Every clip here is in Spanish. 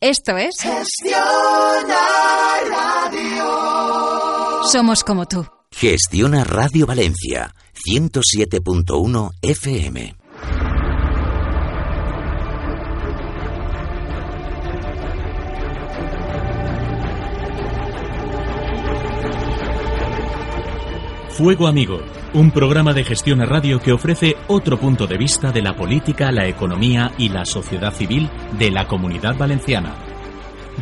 Esto es Gestiona Radio. Somos como tú. Gestiona Radio Valencia, 107.1 FM. Fuego Amigo, un programa de gestión a radio que ofrece otro punto de vista de la política, la economía y la sociedad civil de la comunidad valenciana.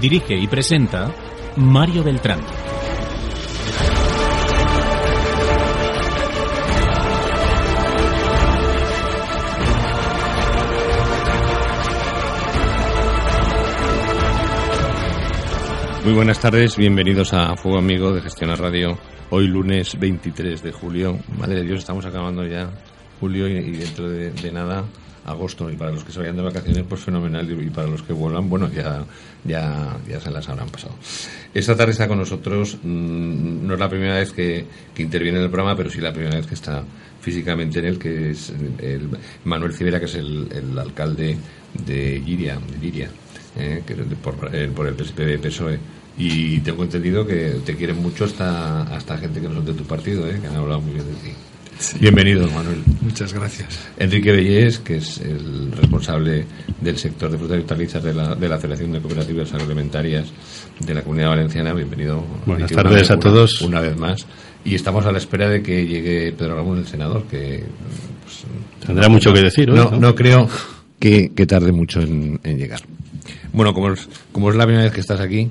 Dirige y presenta Mario Beltrán. Muy buenas tardes, bienvenidos a Fuego Amigo de Gestión a Radio. Hoy lunes 23 de julio. Madre de Dios, estamos acabando ya julio y, dentro de, nada agosto. Y para los que se vayan de vacaciones, pues fenomenal. Y para los que vuelan, bueno, ya, ya, ya se las habrán pasado. Esta tarde está con nosotros, mmm, no es la primera vez que, que, interviene en el programa, pero sí la primera vez que está físicamente en él, que es el, Manuel Civera, que es el, alcalde de Giria, de Giria eh, que por, eh, por el PSOE. Y tengo entendido que te quieren mucho hasta, hasta gente que no son de tu partido, ¿eh? que han hablado muy bien de ti. Sí. Bienvenido, Manuel. Muchas gracias. Enrique Bellés, que es el responsable del sector de frutas y hortalizas de la, de la Federación de Cooperativas Agroalimentarias de la Comunidad Valenciana. Bienvenido. Buenas Enrique, tardes una, a todos. Una, una, vez más. Y estamos a la espera de que llegue Pedro Ramón, el senador, que... Pues, Tendrá mucho que decir. No, no, no creo que, que, tarde mucho en, en llegar. Bueno, como es, como es la primera vez que estás aquí,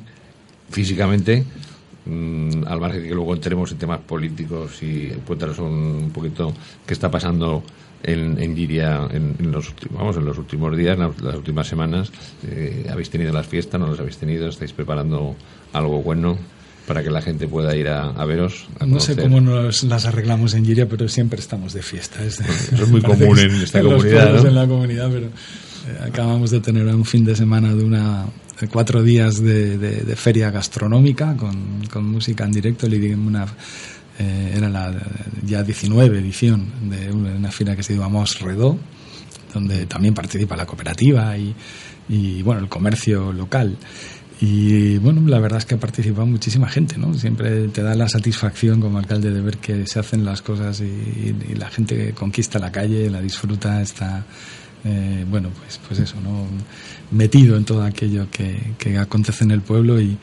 físicamente, mmm, al margen de que luego entremos en temas políticos y cuéntanos un, poquito qué está pasando en, en Liria en, en, los, vamos, en los últimos días, en las, las últimas semanas. Eh, ¿Habéis tenido las fiestas? ¿No las habéis tenido? ¿Estáis preparando algo bueno? para que la gente pueda ir a, a veros. A no sé cómo nos las arreglamos en Giria, pero siempre estamos de fiesta. Es, de, Eso es muy común en esta comunidad. Los ¿no? en la comunidad, pero acabamos de tener un fin de semana de una de cuatro días de, de, de feria gastronómica con, con, música en directo. Una, eh, era la ya 19 edición de una feria que se llama Redó, donde también participa la cooperativa y, y bueno, el comercio local. Y bueno, la verdad es que ha participado muchísima gente, ¿no? Siempre te da la satisfacción como alcalde de ver que se hacen las cosas y, y la gente conquista la calle, la disfruta, está, eh, bueno, pues, pues eso, ¿no? Metido en todo aquello que, que acontece en el pueblo y,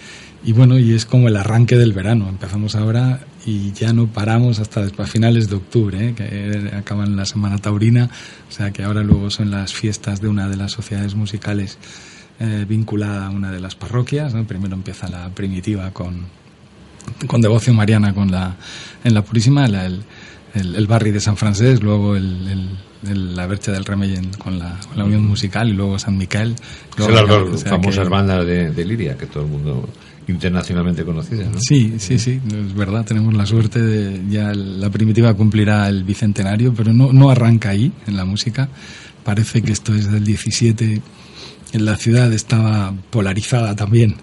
y bueno, y es como el arranque del verano. Empezamos ahora y ya no paramos hasta después finales de octubre, ¿eh? que acaban la semana taurina, o sea que ahora luego son las fiestas de una de las sociedades musicales eh, vinculada a una de las parroquias. Primero empieza la primitiva con, con devoción mariana con la, en la Purísima, el, el, barrio de San Francés, luego el, el, el la Bercha del Remey con la, con la Unión Musical y luego San Miquel. Son las dos o sea famosas que... bandas de, de, Liria que todo el mundo internacionalmente conocida, ¿no? Sí, sí, sí, es verdad, tenemos la suerte de ya la primitiva cumplirá el bicentenario, pero no, no arranca ahí en la música. Parece que esto es del 17 en la ciudad estaba polarizada también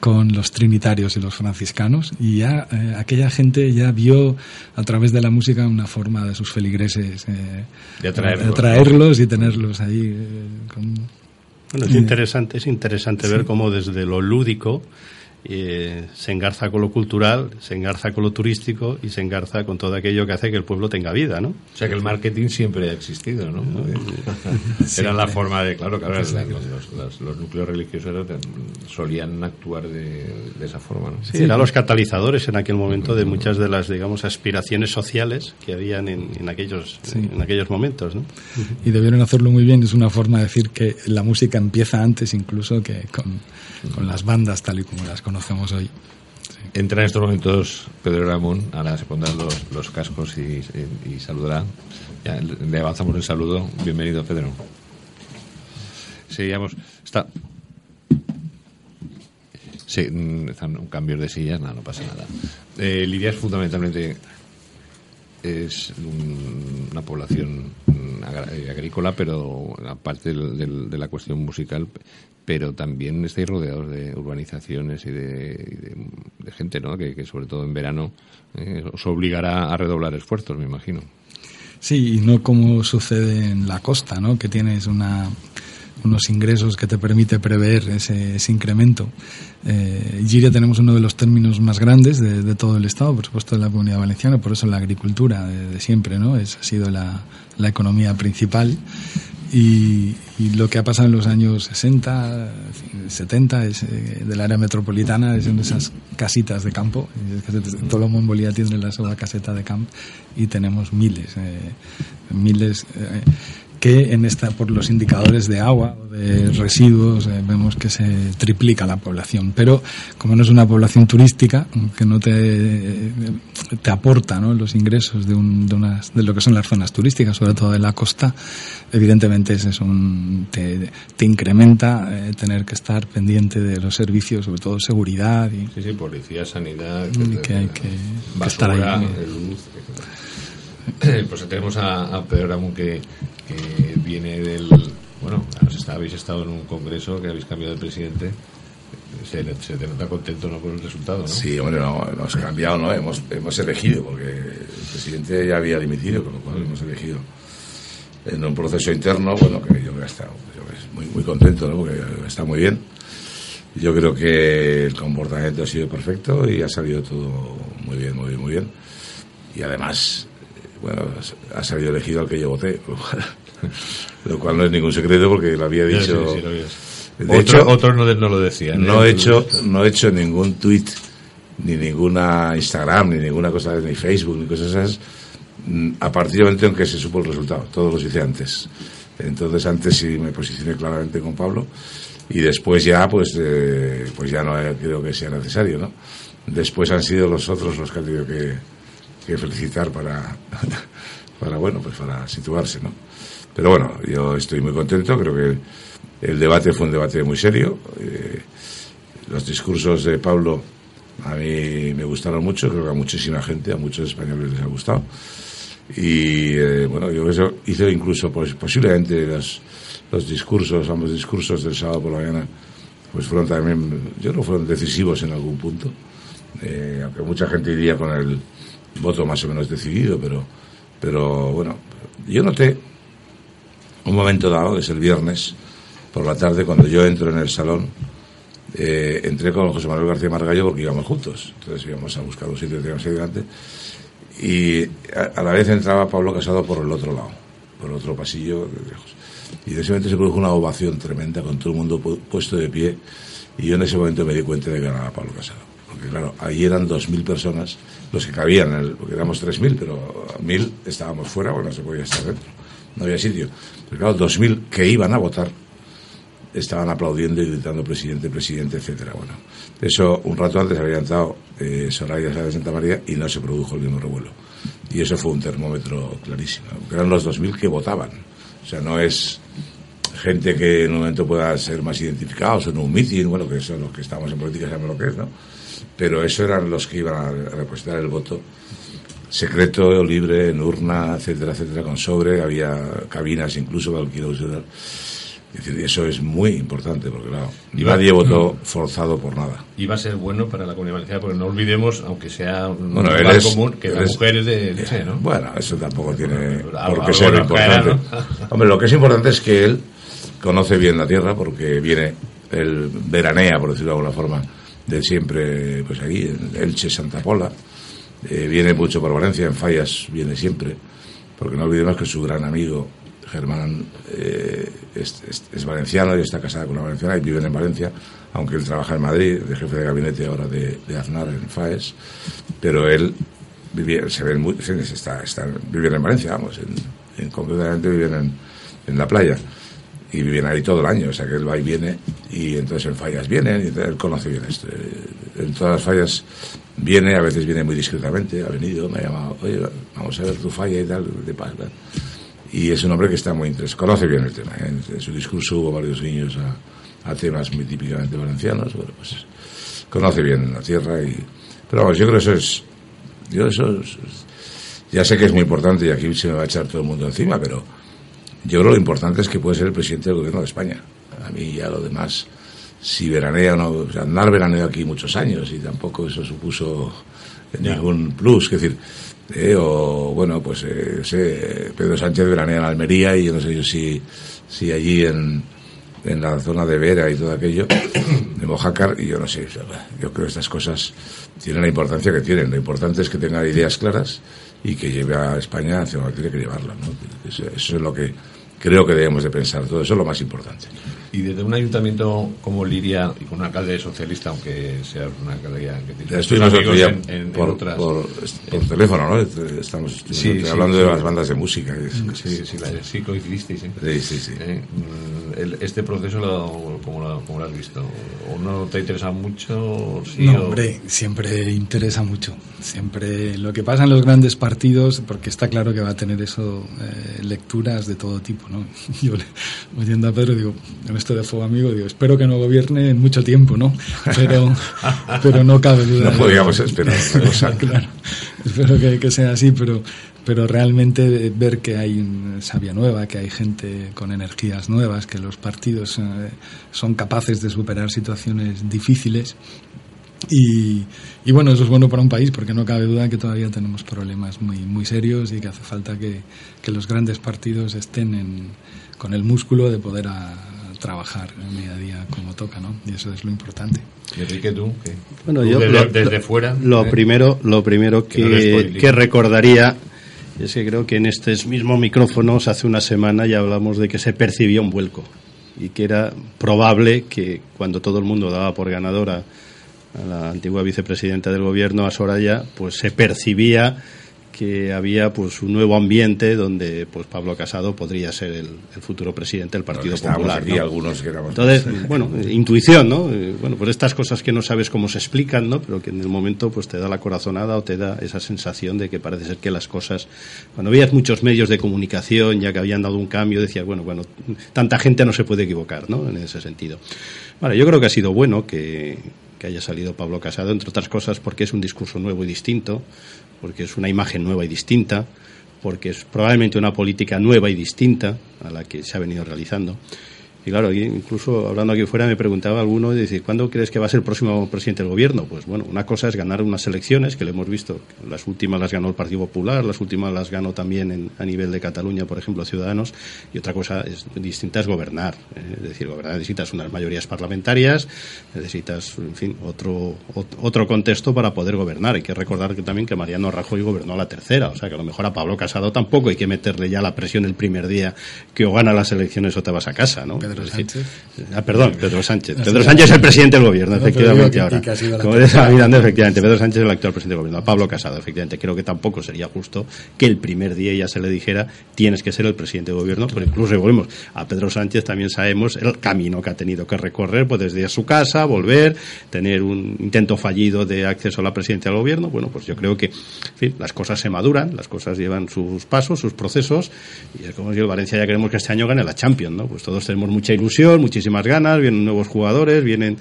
con los trinitarios y los franciscanos y ya eh, aquella gente ya vio a través de la música una forma de sus feligreses eh, de atraerlos, de atraerlos ¿no? y tenerlos ahí eh, con... bueno es interesante es interesante sí. ver cómo desde lo lúdico eh, se engarza con lo cultural, se engarza con lo turístico y se engarza con todo aquello que hace que el pueblo tenga vida, ¿no? O sea que el marketing siempre ha existido, ¿no? Era la forma de, claro, claro, los, los, los, los, núcleos religiosos solían actuar de, de esa forma, ¿no? Sí, eran los catalizadores en aquel momento de muchas de las, digamos, aspiraciones sociales que habían en, en aquellos, sí. en aquellos momentos, ¿no? Y debieron hacerlo muy bien, es una forma de decir que la música empieza antes incluso que con, con las bandas tal y como las conocemos hoy. Sí. Entra en estos momentos Pedro Ramón, ahora se pondrán los, los cascos y, saludará. Le avanzamos el saludo. Bienvenido, Pedro. Seguíamos. Está. Sí, están un cambio de sillas, nada, no pasa nada. Eh, Lidia es fundamentalmente es un, una población agrícola, pero aparte de, la cuestión musical, pero también estáis rodeados de urbanizaciones y de, de, de gente, ¿no? Que, que, sobre todo en verano eh, os obligará a redoblar esfuerzos, me imagino. Sí, y no como sucede en la costa, ¿no? Que tienes una unos ingresos que te permite prever ese, incremento. Eh, Giria tenemos uno de los términos más grandes de, todo el Estado, por supuesto de la Comunidad Valenciana, por eso la agricultura de, siempre, ¿no? Es, ha sido la, la economía principal y, lo que ha pasado en los años 60, 70 es, eh, del área metropolitana es en esas casitas de campo. Todo Bolivia tiene la sola caseta de campo y tenemos miles, eh, miles. Eh, que en esta, por los indicadores de agua o de residuos, eh, vemos que se triplica la población. Pero como no es una población turística, que no te, te aporta ¿no? los ingresos de, un, de, unas, de lo que son las zonas turísticas, sobre todo de la costa, evidentemente es eso, un, te, te, incrementa eh, tener que estar pendiente de los servicios, sobre todo seguridad. Y, sí, sí, policía, sanidad, que hay que, estar ahí. pues tenemos a, a Pedro Ramón que, viene del. Bueno, habéis estado en un congreso que habéis cambiado de presidente. Se, se te nota contento ¿no? con el resultado, ¿no? Sí, hombre, no, hemos cambiado, ¿no? Hemos, hemos elegido, porque el presidente ya había dimitido, con lo cual hemos elegido en un proceso interno, bueno, que yo creo que estado muy, muy contento, ¿no? Porque está muy bien. Yo creo que el comportamiento ha sido perfecto y ha salido todo muy bien, muy bien, muy bien. Y además, bueno, ha salido elegido al que yo voté, lo cual no es ningún secreto porque lo había dicho. de hecho, otros no, no, lo decían. No he hecho, no he hecho ningún tweet ni ninguna Instagram ni ninguna cosa ni Facebook ni cosas esas mm, a partir del momento en que se supo el resultado. Todos los hice antes. Entonces antes sí me posicioné claramente con Pablo y después ya pues eh, pues ya no creo que sea necesario, ¿no? Después han sido los otros los que han tenido que que felicitar para, para, bueno, pues para situarse, ¿no? Pero bueno, yo estoy muy contento, creo que el, debate fue un debate muy serio. Eh, los discursos de Pablo a mí me gustaron mucho, creo que a muchísima gente, a muchos españoles les ha gustado. Y eh, bueno, yo eso hice incluso pues, posiblemente los, los discursos, ambos discursos del sábado por la mañana, pues fueron también, yo creo fueron decisivos en algún punto. Eh, aunque mucha gente iría con el voto más o menos decidido, pero, pero bueno, yo noté un momento dado, es el viernes, por la tarde, cuando yo entro en el salón, eh, entré con José Manuel García Margallo porque íbamos juntos, entonces íbamos a buscar un sitio que teníamos ahí delante, y a, la vez entraba Pablo Casado por el otro lado, por el otro pasillo de lejos. Y de ese momento se produjo una ovación tremenda con todo el mundo puesto de pie, y yo en ese momento me di cuenta de que ganaba Pablo Casado. Porque claro, ahí eran 2.000 personas los que cabían, porque éramos 3.000, pero 1.000 estábamos fuera, bueno, no se podía estar dentro, no había sitio. Pero claro, 2.000 que iban a votar estaban aplaudiendo y gritando presidente, presidente, etcétera. Bueno, eso un rato antes había entrado eh, Soraya de Santa María y no se produjo el mismo revuelo. Y eso fue un termómetro clarísimo. eran los 2.000 que votaban. O sea, no es gente que en un momento pueda ser más identificados en un mitin, bueno, que son los que estamos en política, sabemos lo que es, ¿no? pero eso eran los que iban a depositar el voto secreto, libre, en urna, etcétera, etcétera, con sobre, había cabinas incluso para el usar. Es decir, eso es muy importante porque claro, nadie votó forzado por nada. Y va a ser bueno para la comunidad valenciana porque no olvidemos, aunque sea un bueno, lugar común, que la mujer es de, ¿no? Bueno, eso tampoco tiene por qué ser importante. Hombre, lo que es importante es que él conoce bien la tierra porque viene, él veranea, por decirlo de alguna forma, de siempre, pues aquí, en Elche, Santa Pola. Eh, viene mucho por Valencia, en Fallas viene siempre, porque no olvidemos que su gran amigo Germán eh, es, valenciano y está casado con una valenciana y viven en Valencia, aunque él trabaja en Madrid, de jefe de gabinete ahora de, Aznar en FAES, pero él vivía, se muy, está, está, viven en Valencia, vamos, en, concretamente viven en, en la playa y viven ahí todo el año, o sea que él va y viene y entonces en fallas viene y él conoce bien esto. En todas las fallas viene, a veces viene muy discretamente, ha venido, me ha llamado, oye, vamos a ver tu falla y tal, de paz. Y es un hombre que está muy interesado, conoce bien el tema. ¿eh? En su discurso hubo varios niños a, temas muy típicamente valencianos, bueno, pues conoce bien la tierra y... Pero vamos, yo creo que eso es... Yo eso ya sé que es muy importante y aquí se me va a echar todo el mundo encima, pero yo creo que lo importante es que puede ser el presidente del gobierno de España. A mí ya lo demás, si veranea o no, o sea, Andar veraneó aquí muchos años y tampoco eso supuso ningún plus, es decir, eh, o bueno, pues eh, sé, Pedro Sánchez veranea en Almería y yo no sé yo si, si allí en, en la zona de Vera y todo aquello, de Mojácar, y yo no sé, yo creo que estas cosas tienen la importancia que tienen. Lo importante es que tenga ideas claras y que lleve a España hacia donde tiene que llevarla. ¿no? Eso, eso es lo que creo que debemos de pensar. Todo eso es lo más importante. Y desde un ayuntamiento como Liria y con un alcalde socialista, aunque sea una alcaldía que tiene Estuvimos amigos otro día en, en- en por, otras. por, por teléfono, ¿no? Estamos Sí, sí, hablando sí. de las bandas de música. Sí, sí, la- sí coincidisteis. ¿eh? Sí, sí, sí. Eh, mm, el- este proceso, lo, ¿cómo, lo, cómo lo has visto? ¿O no te interesa mucho? Sí, No, o- hombre, siempre interesa mucho. Siempre lo que pasa en los grandes partidos, porque está claro que va a tener eso, eh, lecturas de todo tipo, ¿no? Yo, le- oyendo a Pedro, digo, en esto de Fuego Amigo, digo, espero que no gobierne en mucho tiempo, ¿no? Pero, pero no cabe duda. No podíamos esperar cosa. claro, espero que, que sea así, pero, pero realmente ver que hay sabia nueva, que hay gente con energías nuevas, que los partidos eh, son capaces de superar situaciones difíciles. Y, y bueno, eso es bueno para un país porque no cabe duda que todavía tenemos problemas muy, muy serios y que hace falta que, que los grandes partidos estén en- con el músculo de poder a- trabajar en el día a día como toca, ¿no? Y eso es lo importante. Y Enrique, tú, ¿qué? Bueno, Tú yo desde, lo- desde lo- fuera. Lo ¿eh? primero, lo primero Que que, que recordaría es que creo que en estos mismos micrófonos hace una semana ya hablamos de que se percibía un vuelco y que era probable que cuando todo el mundo daba por ganadora a la antigua vicepresidenta del gobierno, a Soraya, pues se percibía que había pues un nuevo ambiente donde pues Pablo Casado podría ser el, el futuro presidente del Partido Popular. aquí ¿no? algunos que éramos. Entonces, bueno, intuición, ¿no? Eh, Bueno, pues estas cosas que no sabes cómo se explican, ¿no? Pero que en el momento pues te da la corazonada o te da esa sensación de que parece ser que las cosas... Cuando veías muchos medios de comunicación ya que habían dado un cambio, decías, bueno, bueno, tanta gente no se puede equivocar, ¿no? En ese sentido. Vale, yo creo que ha sido bueno que, que haya salido Pablo Casado, entre otras cosas porque es un discurso nuevo y distinto, porque es una imagen nueva y distinta, porque es probablemente una política nueva y distinta a la que se ha venido realizando. Y claro, incluso hablando aquí fuera me preguntaba alguno, dice, ¿cuándo crees que va a ser el próximo presidente del gobierno? Pues bueno, una cosa es ganar unas elecciones, que lo hemos visto, las últimas las ganó el Partido Popular, las últimas las ganó también en- a nivel de Cataluña, por ejemplo, Ciudadanos, y otra cosa es, distinta es gobernar. eh, Es decir, gobernar necesitas unas mayorías parlamentarias, necesitas, en fin, otro, ot- otro contexto para poder gobernar. Hay que recordar que también que Mariano Rajoy gobernó a la tercera, o sea que a lo mejor a Pablo Casado tampoco hay que meterle ya la presión el primer día que o gana las elecciones o te vas a casa, ¿no? Pedro Sánchez. Ah, perdón, Pedro Sánchez. Pedro. Sánchez es el presidente del gobierno, No, efectivamente que- ahora. que Como decía Miranda, efectivamente. Pedro Sánchez es el actual presidente del gobierno. Pablo Casado, efectivamente. Creo que tampoco sería justo que el primer día ya se le dijera tienes que ser el presidente del gobierno, pero incluso volvemos a Pedro Sánchez también sabemos el camino que ha tenido que recorrer, pues desde su casa, volver, tener un intento fallido de acceso a la presidencia del gobierno. Bueno, pues yo creo que en fin, las cosas se maduran, las cosas llevan sus pasos, sus procesos, y es como si el Valencia ya queremos que este año gane la Champions, ¿no? Pues todos tenemos mucha ilusión, muchísimas ganas, vienen nuevos jugadores, vienen,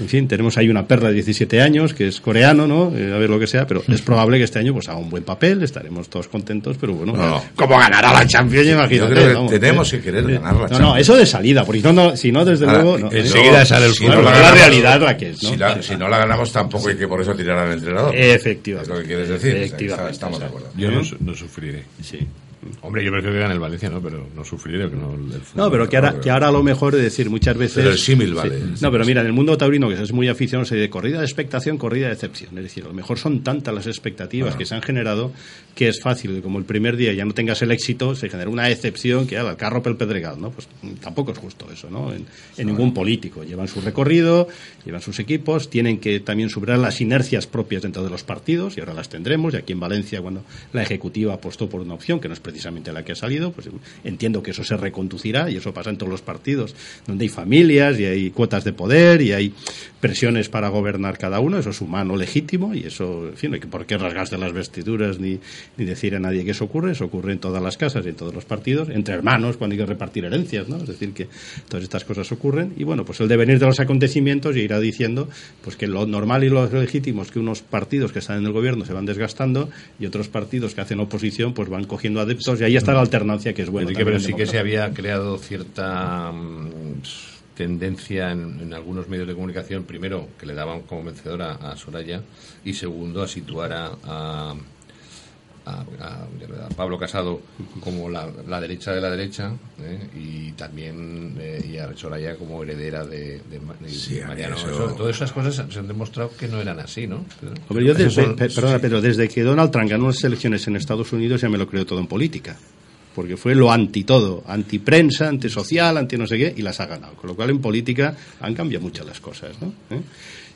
en fin, tenemos ahí una perla de 17 años que es coreano, ¿no? Eh, a ver lo que sea, pero es probable que este año pues haga un buen papel, estaremos todos contentos, pero bueno, No. ¿cómo ganará la Champions? Imagínate. Yo creo que vamos, tenemos eh. que querer ganar la No, no, Champions. eso de salida, porque si no, no, si no desde Ahora, luego... No, eh, enseguida no, sale el si no la ganamos- realidad la que es, ¿no? Si, la, si no la ganamos tampoco hay que por eso tirar al entrenador. Efectivamente. Es lo que quieres decir. O sea, que Efectivamente, estamos de acuerdo. Yo no, su- no sufriré. Sí. Hombre, yo prefiero que gane el Valencia, ¿no? Pero no sufriré. Que no, el. No, pero que ahora, que ahora a lo mejor es decir muchas veces. Pero el símil vale. Sí. No, pero mira, en el mundo taurino, que es muy aficionado, se dice corrida de expectación, corrida de decepción. Es decir, a lo mejor son tantas las expectativas que se han generado que es fácil como el primer día ya no tengas el éxito, se genera una decepción que al carro pel pedregal, ¿no? Pues tampoco es justo eso, ¿no? En, en ningún político. Llevan su recorrido, llevan sus equipos, tienen que también superar las inercias propias dentro de los partidos, y ahora las tendremos, y aquí en Valencia, cuando la Ejecutiva apostó por una opción que no es precisamente la que ha salido, pues entiendo que eso se reconducirá, y eso pasa en todos los partidos, donde hay familias, y hay cuotas de poder, y hay presiones para gobernar cada uno, eso es humano, legítimo, y eso, en fin, no hay por qué rasgarse las vestiduras ni, ni decir a nadie que eso ocurre, eso ocurre en todas las casas y en todos los partidos, entre hermanos, cuando hay que repartir herencias, ¿no? Es decir, que todas estas cosas ocurren, y bueno, pues el devenir de los acontecimientos irá diciendo pues que lo normal y lo legítimo es que unos partidos que están en el gobierno se van desgastando y otros partidos que hacen oposición pues van cogiendo adeptos y ahí está la alternancia que es buena. También pero sí que se había creado cierta mm, tendencia en, en algunos medios de comunicación, primero, que le daban como vencedora a Soraya, y segundo, a situar a, a, a, a- a Pablo Casado como la, la derecha de la derecha ¿eh? y también eh, y a Soraya como heredera de, de Sí, Mariano. eso- Eso- todas esas cosas se han demostrado que no eran así, ¿no? Hombre, yo desde- son- pe- perdona, pero desde que Donald Trump ganó las elecciones en Estados Unidos ya me lo creo todo en política. Porque fue lo anti todo, anti prensa, anti social, anti no sé qué, y las ha ganado. Con lo cual en política han cambiado mucho las cosas, ¿no? ¿Eh?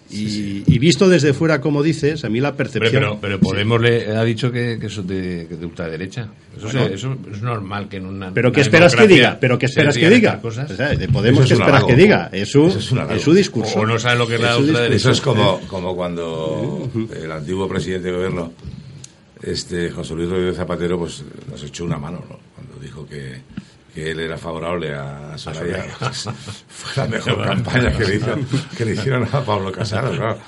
Y, y visto desde fuera, como dices, a mí la percepción. pero, pero Podemos le ha dicho que, que eso es de, que de ultraderecha. Eso, Bueno. se- eso es normal que en una. Pero ¿qué esperas que diga? ¿Pero qué esperas que diga? cosas. O sea, de Podemos, Eso ¿qué es un esperas que diga? Es su, Eso es es su discurso. O no sabe lo que es la ultraderecha. Eso es como, como cuando el antiguo presidente de gobierno, este José Luis Rodríguez Zapatero, pues nos echó una mano, ¿no? Cuando dijo que, que él era favorable a Soraya. Pues, fue la mejor campaña que le, hizo- que le hicieron a Pablo Casado, claro.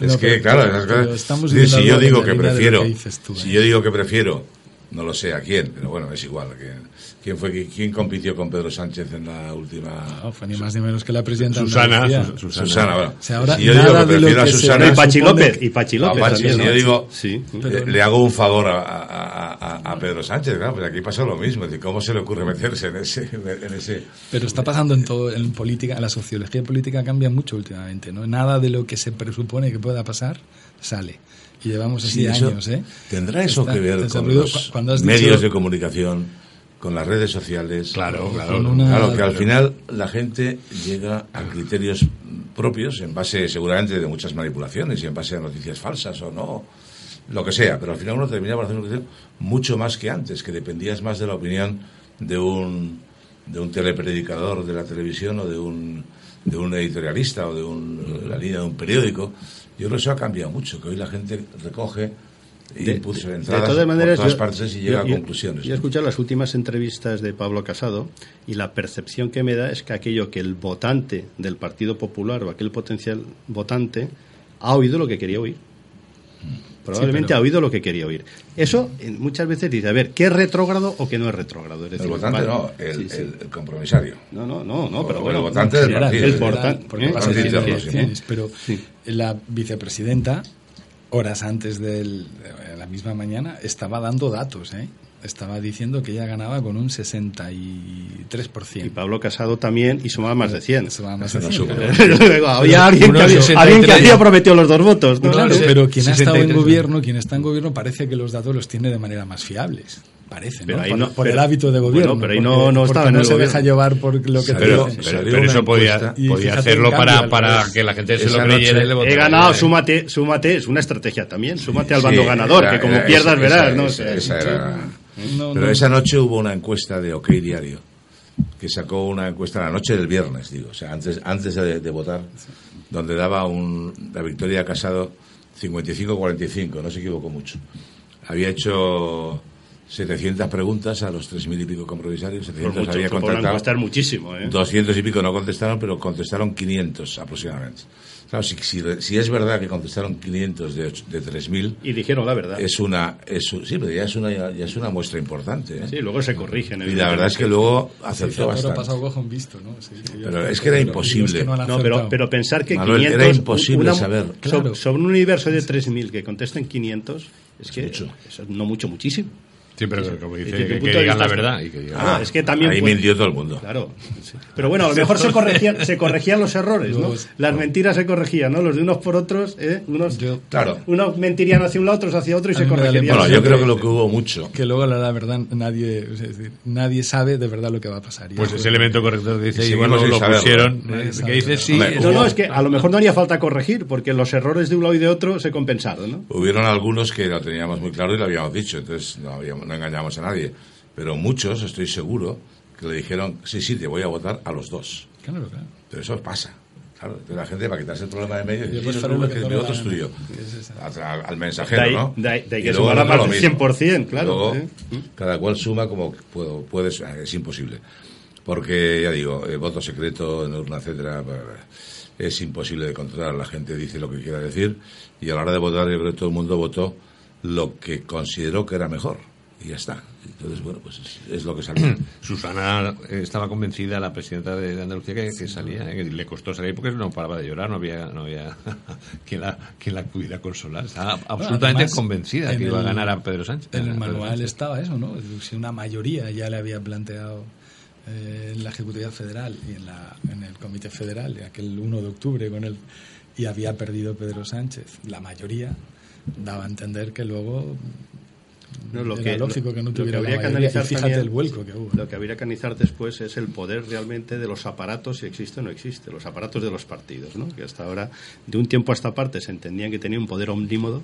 Es No, que, pero- claro, pero esas cosas- si yo algo en digo que prefiero, que dices tú, si ¿eh? yo digo que prefiero, no lo sé a quién, pero bueno, es igual. que- ¿Quién fue quién compitió con Pedro Sánchez en la última? No, fue ni más ni menos que la presidenta de Susana, Andalucía. Sus- Susana. Susana, bueno. O sea, ahora si yo digo nada que de lo prefiero a que se Susana, y Pachi López, y Pachi No, López Pachi, también, si ¿no? yo digo, Sí. eh, le hago un favor a, a- a- a Pedro Sánchez, claro, pues aquí pasa lo mismo. ¿Cómo se le ocurre meterse en ese, en ese Pero está pasando en todo, en política, la sociología política cambia mucho últimamente, ¿no? Nada de lo que se presupone que pueda pasar sale. Y llevamos así Sí, años, ¿eh? ¿Tendrá eso Está- que ver con los cu- cuando has medios dicho- de comunicación, con las redes sociales? Claro, claro. Una- Claro, que al final la gente llega a criterios propios en base seguramente de muchas manipulaciones y en base a noticias falsas o no, lo que sea, pero al final uno termina por hacer un criterio mucho más que antes, que dependías más de la opinión de un, de un telepredicador de la televisión o de un, de un editorialista o de un, la línea de un periódico. Yo creo que eso ha cambiado mucho, que hoy la gente recoge De, inputs, de- entradas de todas maneras, por todas yo- partes y yo- llega a conclusiones. Yo he escuchado las últimas entrevistas de Pablo Casado y la percepción que me da es que aquello que el votante del Partido Popular o aquel potencial votante ha oído lo que quería oír. Probablemente pero- ha oído lo que quería oír. Eso eh, muchas veces dice, a ver, ¿qué es retrógrado o qué no es retrógrado? Es El decir, votante vale, no, el, sí, sí. el- el compromisario. No, no, no, no, O pero el bueno, votante no, del partido. el votante, porque ¿eh? elecciones, pero la vicepresidenta, horas antes de la misma mañana, estaba dando datos, ¿eh? Estaba diciendo que ella ganaba con un 63%. Y Pablo Casado también y sumaba más de 100. Sumaba más Eso de no 100, supe. pero- Luego, había alguien que, unos había, 63. alguien que había prometido los dos votos. ¿no? Claro, pero quien ha estado en 63, gobierno, quien está en gobierno, parece que los datos los tiene de manera más fiables. Parece, Pero ¿no? ahí Por, no- por pero- el hábito de bueno, gobierno. pero ahí porque- no- no porque estaba en no el se gobierno. deja llevar por lo que te Pero- dicen. pero- Pero, eso podía, podía hacerlo para, al para que la gente se lo creyera noche y le He ganado, súmate, súmate, es una estrategia también, súmate al Sí, bando ganador, era- que como era- pierdas esa- verás, esa- ¿no? esa- esa era- No, Pero no. esa noche hubo una encuesta de OK Diario que sacó una encuesta la noche del viernes, digo, o sea, antes, antes de, de votar, donde daba un, la victoria a Casado 55-45, no se equivocó mucho. Había hecho 700 preguntas a los 3.000 y pico compromisarios, Por 700 mucho, había contactado. muchísimo, ¿eh? 200 y pico no contestaron, pero contestaron 500 aproximadamente. Claro, si, si, si es verdad que contestaron 500 de, de 3.000, Y dijeron la verdad. es una, es, sí, pero ya es una, ya es una muestra importante. ¿eh? Sí, luego se corrigen. Y la verdad es que luego acertó Pero bastante. pasado cojo en visto, ¿no? Sí, sí, Pero es que era pero- imposible. que no No, pero, pero pensar que Manuel, 500... era imposible una- saber. Claro. Sobre un universo de 3.000 que contesten 500, es que mucho. eso es no mucho, muchísimo. Sí, pero como dice, ¿Desde qué que, digan la verdad. Y que digan- Ah, es que también Ahí puede- mintió todo el mundo. Claro. Pero bueno, a lo mejor se corregían, se corregían los errores, ¿no? Las mentiras se corregían, ¿no? Los de unos por otros, ¿eh? Unos, Yo- Claro. unos mentirían hacia un lado, otros hacia otro y A se corregirían. Bueno, yo creo que lo que hubo mucho. que luego la, verdad nadie es decir, nadie sabe de verdad lo que va a pasar Y Pues ese elemento corrector dice, Y seguimos lo, pusieron, que dice sí. No, no, es que a lo mejor no haría falta corregir, porque los errores de un lado y de otro se compensaron, ¿no? Hubieron algunos que lo teníamos muy claro y lo habíamos dicho, entonces no, habíamos- no engañamos a nadie. Pero muchos, estoy seguro, que le dijeron, sí, sí, te voy a votar a los dos. Claro, claro. Pero eso pasa. Claro, entonces la gente, para quitarse el problema de medio, después es que que es te mi dé otro es tuyo. Al, De mensajero, ahí, ¿no? de ahí- de ahí Y que luego el más del mismo. 100%, claro. Luego, ¿eh? cada cual suma como puedo, puedes, es imposible. Porque, ya digo, el voto secreto en urna, etcétera, es imposible de controlar. La gente dice lo que quiera decir y a la hora de votar, yo creo que todo el mundo votó lo que consideró que era mejor. Y ya está. Entonces, bueno, pues es, es lo que sale. Susana eh, estaba convencida, la presidenta de Andalucía, que, que salía, eh, que le costó salir porque no paraba de llorar, no había, no había quien, la, quien la pudiera consolar. Estaba absolutamente además, convencida en que iba a ganar a Pedro Sánchez. En el manual Sánchez. estaba eso, ¿no? Si una mayoría ya le había planteado eh, en la Ejecutiva Federal y en, la, en el Comité Federal, aquel 1 de octubre con él, y había perdido Pedro Sánchez, la mayoría daba a entender que luego No, lo era que- lógico lo- que no lo que tuviera la habría que mayoría. Y analizar fíjate también- el vuelco que hubo. Lo que habría que analizar después es el poder realmente de los aparatos, si existe o no existe, los aparatos de los partidos, ¿no? que hasta ahora, de un tiempo a esta parte, se entendían que tenían un poder omnímodo.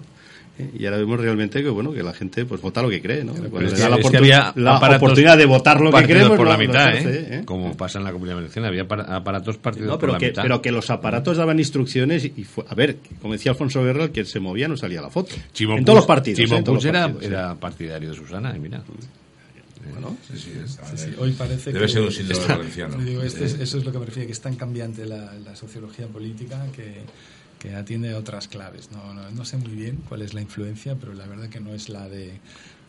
¿eh? Y ahora vemos realmente que bueno que la gente pues vota lo que cree, ¿no? Cuando es da que- la, es que oportun- había la oportunidad de votar lo que partidos queremos por la no- no mitad, se ¿eh? hace, ¿eh? como pasa en la Comunidad Valenciana, había para- aparatos partidos No, por pero la que, mitad. pero que los aparatos daban instrucciones y, fue, a ver, como decía Alfonso Guerra, el que se movía no salía la foto. Chimo en todos los partidos. Chimo ¿eh? en todos los Puig era, partidos, sí. era partidario de Susana, y mira. Sí, sí, está, Sí, sí, eh. hoy parece Debe que ser un síndrome valenciano. Digo, este es- eso es lo que me refiero, que es tan cambiante la, la sociología política que, que atiende a otras claves. No, no, no sé muy bien cuál es la influencia, pero la verdad que no es la de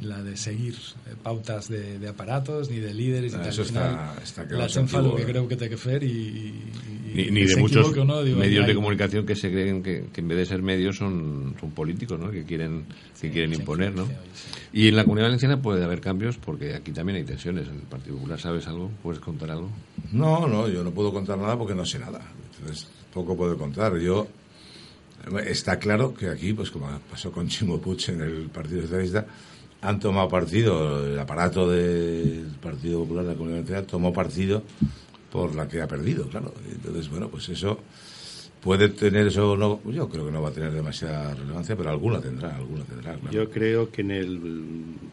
la de seguir eh, pautas de, de aparatos ni de líderes. y Ah, tal. eso está- está claro, La es chenfa lo que creo que te que fer y, y- y Ni, de muchos no, digo, medios de hay- comunicación que se creen que, que en vez de ser medios son, son políticos, ¿no? Que quieren, que quieren imponer, ¿no? sí. Y en la Comunidad Valenciana puede haber cambios porque aquí también hay tensiones. En el Partido Popular, ¿sabes algo? ¿Puedes contar algo? No, no, yo no puedo contar nada porque no sé nada. Entonces, poco puedo contar. Yo está claro que aquí, pues como pasó con Chimo en el Partido Socialista, han tomado partido, el aparato del Partido Popular de la Comunidad Valenciana tomó partido por la que ha perdido, claro. Entonces, bueno, pues eso puede tener eso no, yo creo que no va a tener demasiada relevancia, pero alguna tendrá, alguna tendrá, claro. Yo creo que en el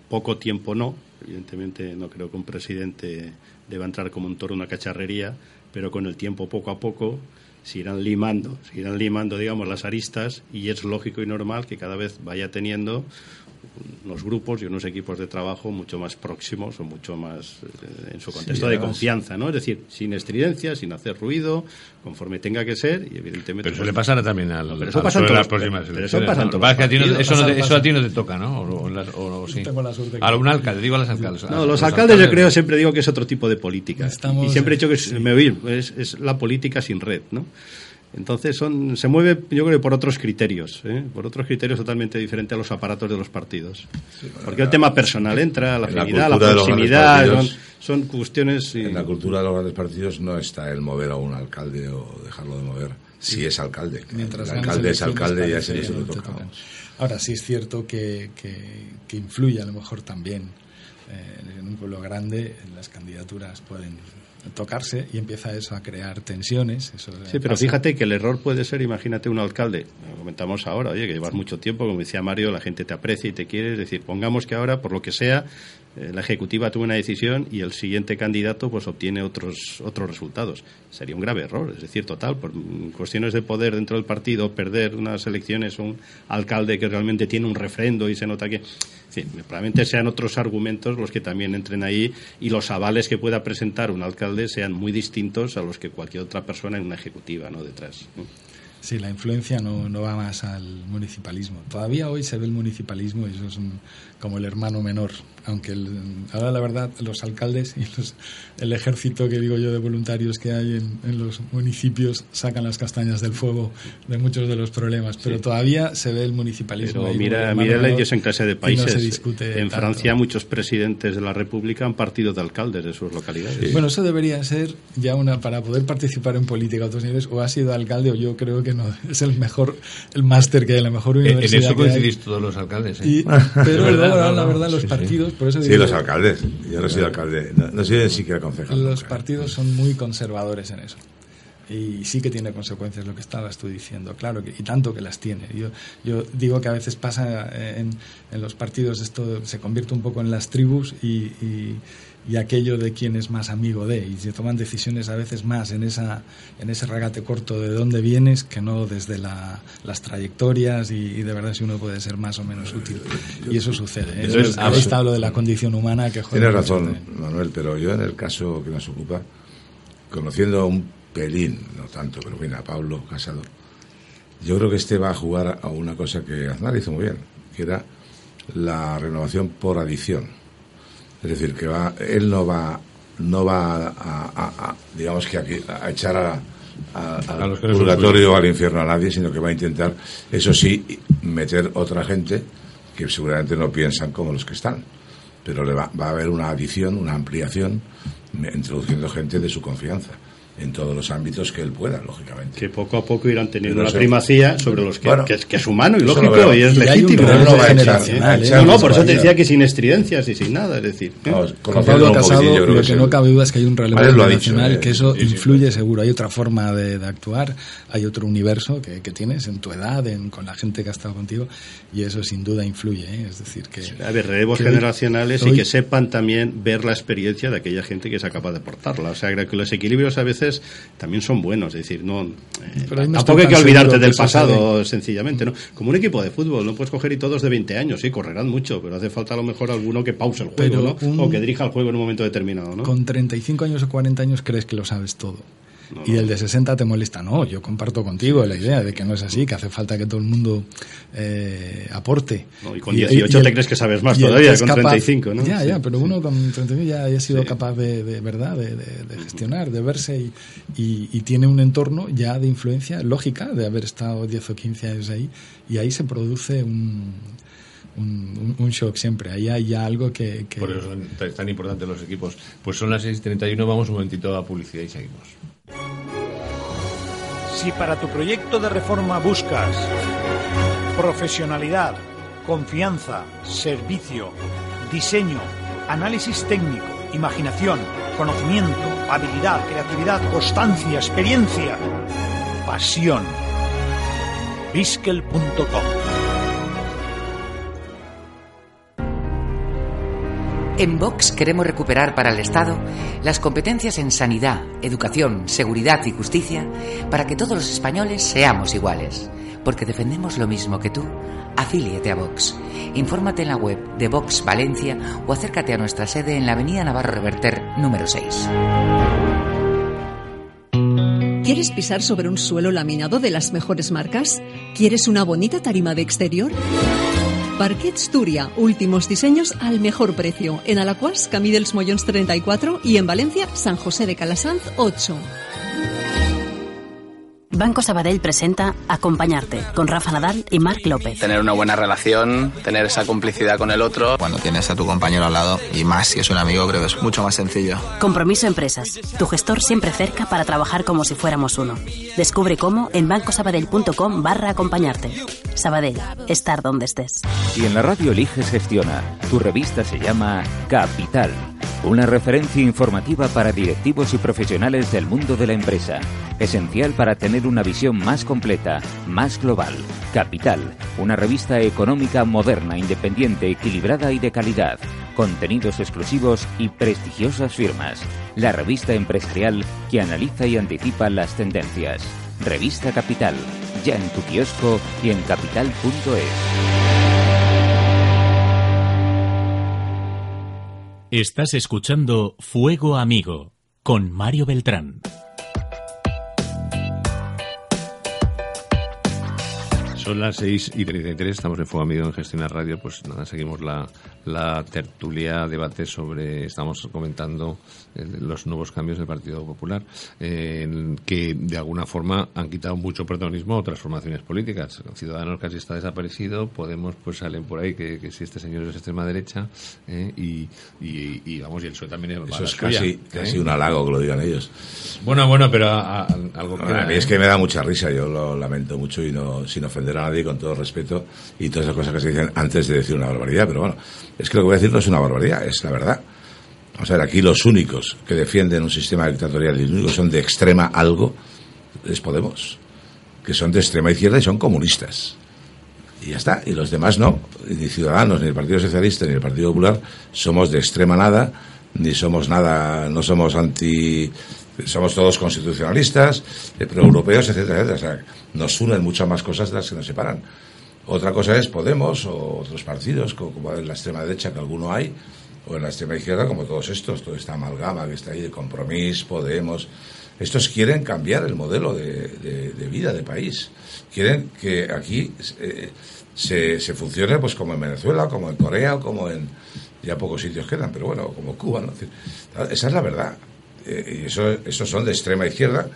poco tiempo no. Evidentemente no creo que un presidente deba entrar como un toro una cacharrería, pero con el tiempo, poco a poco, se irán limando, se irán limando, digamos, las aristas y es lógico y normal que cada vez vaya teniendo unos grupos y unos equipos de trabajo mucho más próximos o mucho más eh, en su contexto Sí, de confianza, ¿no? Es decir, sin estridencia, sin hacer ruido, conforme tenga que ser y evidentemente... Pero eso pues, le pasará también al, pero eso al pasa en todos las próximas pero elecciones. eso pasa en todos a los eso, no te, partidos. eso a ti no te toca, ¿no? O, o las- o- o sí. Tengo la suerte que- A un alcalde, digo a los alcaldes. No, los alcaldes yo creo, siempre digo que es otro tipo de política. Estamos- y siempre he dicho que es, me oír, es, es la política sin red, ¿no? Entonces son, se mueve, yo creo, por otros criterios, ¿eh? por otros criterios totalmente diferentes a los aparatos de los partidos. Porque el tema personal entra, la afinidad, la proximidad, son, cuestiones... y- En la cultura de los grandes partidos no está el mover a un alcalde o dejarlo de mover si es alcalde. Mientras el alcalde es alcalde y a parece ese no se que le no te toca. Ahora sí es cierto que, que, que influye a lo mejor también eh, en un pueblo grande las candidaturas pueden tocarse y empieza eso a crear tensiones. Eso Sí, pero pasa. fíjate que el error puede ser, imagínate un alcalde, lo comentamos ahora, oye, que llevas mucho tiempo, como decía Mario, la gente te aprecia y te quiere, es decir, pongamos que ahora, por lo que sea, eh, la ejecutiva tuvo una decisión y el siguiente candidato pues obtiene otros otros resultados. Sería un grave error, es decir, total, por cuestiones de poder dentro del partido, perder unas elecciones, un alcalde que realmente tiene un refrendo y se nota que... Sí, probablemente sean otros argumentos los que también entren ahí y los avales que pueda presentar un alcalde sean muy distintos a los que cualquier otra persona en una ejecutiva no detrás. Sí, la influencia no, no va más al municipalismo. Todavía hoy se ve el municipalismo y eso es un- como el hermano menor. Aunque el- ahora la verdad los alcaldes y los- el ejército que digo yo de voluntarios que hay en, en los municipios sacan las castañas del fuego de muchos de los problemas. Pero todavía se ve el municipalismo. Pero mira, mira la idiosincrasia de y no países. se discute en tanto. Francia muchos presidentes de la República han partido de alcaldes de sus localidades. Bueno, eso debería ser ya una para poder participar en política a otros niveles. O ha sido alcalde o yo creo que no es el mejor, el máster que hay, la mejor En, en universidad eso coincidís todos los alcaldes. ¿eh? Y- pero verdad, no, la no, verdad, los sí, sí. partidos, por eso Sí, digo, los alcaldes. Yo no soy alcalde, no, no soy ni siquiera concejal. los nunca. partidos son muy conservadores en eso. Y sí que tiene consecuencias lo que estabas tú diciendo, claro, que, y tanto que las tiene. Yo, yo digo que a veces pasa eh, en, en los partidos, esto se convierte un poco en las tribus y, y, y aquello de quién es más amigo de, y se toman decisiones a veces más en, esa, en ese regate corto de dónde vienes que no desde la- las trayectorias y, y de verdad si uno puede ser más o menos útil. Y eso sucede. ¿eh? Ahí está lo de la condición humana que joder, Tienes razón. Manuel, pero yo en el caso que nos ocupa, conociendo un pelín, no tanto, pero bien, a Pablo Casado, yo creo que este va a jugar a una cosa que Aznar hizo muy bien, que era la renovación por adición. Es decir, que va, él no va, no va a, a- a- digamos que aquí, a echar a, al purgatorio o al infierno a nadie, sino que va a intentar, eso sí, meter otra gente que seguramente no piensan como los que están. Pero le va, va a haber una adición, una ampliación, introduciendo gente de su confianza en todos los ámbitos que él pueda, lógicamente. Que poco a poco irán teniendo eso- primacía sobre los que, Bueno, que, es, que es humano y lógico y es Y hay un legítimo. relevo no va a echar- a ¿eh? No, no, por eso te decía que sin estridencias y sin nada, es decir. ¿eh? Vamos, Con Pablo Casado, lo que no cabe duda es que hay un relevo eh, que eso sí, sí. influye seguro. Hay otra forma de, de actuar, hay otro universo que, que tienes en tu edad, en, con la gente que ha estado contigo, y eso sin duda influye. ¿eh? Es decir, que. A ver, relevos que hoy- generacionales y que sepan también ver la experiencia de aquella gente que sea capaz de aportarla. O sea, creo que los equilibrios a veces también son buenos. Es decir, no, eh, tampoco hay que olvidarte del que pasado, sencillamente. ¿no? Como un equipo de fútbol, no puedes coger y todos de 20 años, sí, correrán mucho, pero hace falta a lo mejor alguno que pause el juego, ¿no? un- O que dirija el juego en un momento determinado, ¿no? Con 35 años o 40 años crees que lo sabes todo. No, y el de 60 te molesta. No, yo comparto contigo la idea de que no es así, que hace falta que todo el mundo eh, aporte. No, y con 18 te crees que sabes más y todavía, con 35, ¿no? Ya, Sí. ya, pero uno con 35 ya ha sido Sí. capaz de, de verdad, de, de- de gestionar, de verse y, y- y tiene un entorno ya de influencia lógica de haber estado 10 o 15 años ahí y ahí se produce un, un, un- shock siempre. Ahí hay ya algo que... que- Por eso son tan- tan importantes los equipos. Pues son las 6.31, vamos un momentito a publicidad y seguimos. Si para tu proyecto de reforma buscas profesionalidad, confianza, servicio, diseño, análisis técnico, imaginación, conocimiento, habilidad, creatividad, constancia, experiencia, pasión, biskel.com En Vox queremos recuperar para el Estado las competencias en sanidad, educación, seguridad y justicia para que todos los españoles seamos iguales. Porque defendemos lo mismo que tú, afíliate a Vox. Infórmate en la web de Vox Valencia o acércate a nuestra sede en la Avenida Navarro Reverter número 6. ¿Quieres pisar sobre un suelo laminado de las mejores marcas? ¿Quieres una bonita tarima de exterior? Parquets Turia, últimos diseños al mejor precio. En Alacuas, Camí dels Mollons 34 y en Valencia, San José de Calasanz 8. Banco Sabadell presenta Acompañarte con Rafa Nadal y Marc López. Tener una buena relación, tener esa complicidad con el otro. Cuando tienes a tu compañero al lado, y más si es un amigo, creo que es mucho más sencillo. Compromiso Empresas, tu gestor siempre cerca para trabajar como si fuéramos uno. Descubre cómo en bancosabadell.com barra acompañarte. Sabadell, estar donde estés. Y en la radio eliges Gestiona. Tu revista se llama Capital. Una referencia informativa para directivos y profesionales del mundo de la empresa. Esencial para tener una visión más completa, más global. Capital, una revista económica moderna, independiente, equilibrada y de calidad. Contenidos exclusivos y prestigiosas firmas. La revista empresarial que analiza y anticipa las tendencias. Revista Capital, ya en tu kiosco y en capital.es. Estás escuchando Fuego Amigo con Mario Beltrán. Son las 6 y 33, estamos en Fuego Amigo en Gestionar Radio, pues nada, seguimos la, la tertulia, debate sobre, estamos comentando los nuevos cambios del Partido Popular, eh, que de alguna forma han quitado mucho protagonismo a otras formaciones políticas. Ciudadanos casi está desaparecido, Podemos pues salen por ahí que, que si este señor es extrema derecha, eh, y, y, y, vamos, y el PSOE también a Eso es suya, casi, ¿eh? casi un halago que lo digan ellos. Bueno, bueno, pero a- a- algo que... A mí es que me da mucha risa, yo lo lamento mucho y no sin ofender a nadie, con todo respeto, y todas esas cosas que se dicen antes de decir una barbaridad, pero bueno, es que lo que voy a decir no es una barbaridad, es la verdad. Vamos a aquí los únicos que defienden un sistema dictatorial y los únicos son de extrema algo es Podemos, que son de extrema izquierda y son comunistas. Y ya está, y los demás no, ni Ciudadanos, ni el Partido Socialista, ni el Partido Popular, somos de extrema nada, ni somos nada, no somos anti, somos todos constitucionalistas, proeuropeos, etcétera, etcétera. O sea, nos unen muchas más cosas de las que nos separan. Otra cosa es Podemos o otros partidos, co- como la extrema derecha, que alguno hay, o en la extrema izquierda, como todos estos, toda esta amalgama que está ahí de Compromís, Podemos, Estos quieren cambiar el modelo de, de- vida, de país. Quieren que aquí eh, se, se funcione pues como en Venezuela, como en Corea, como en... Ya pocos sitios quedan, pero bueno, como Cuba. ¿no? Esa es la verdad. Eh, y eso, esos son de extrema izquierda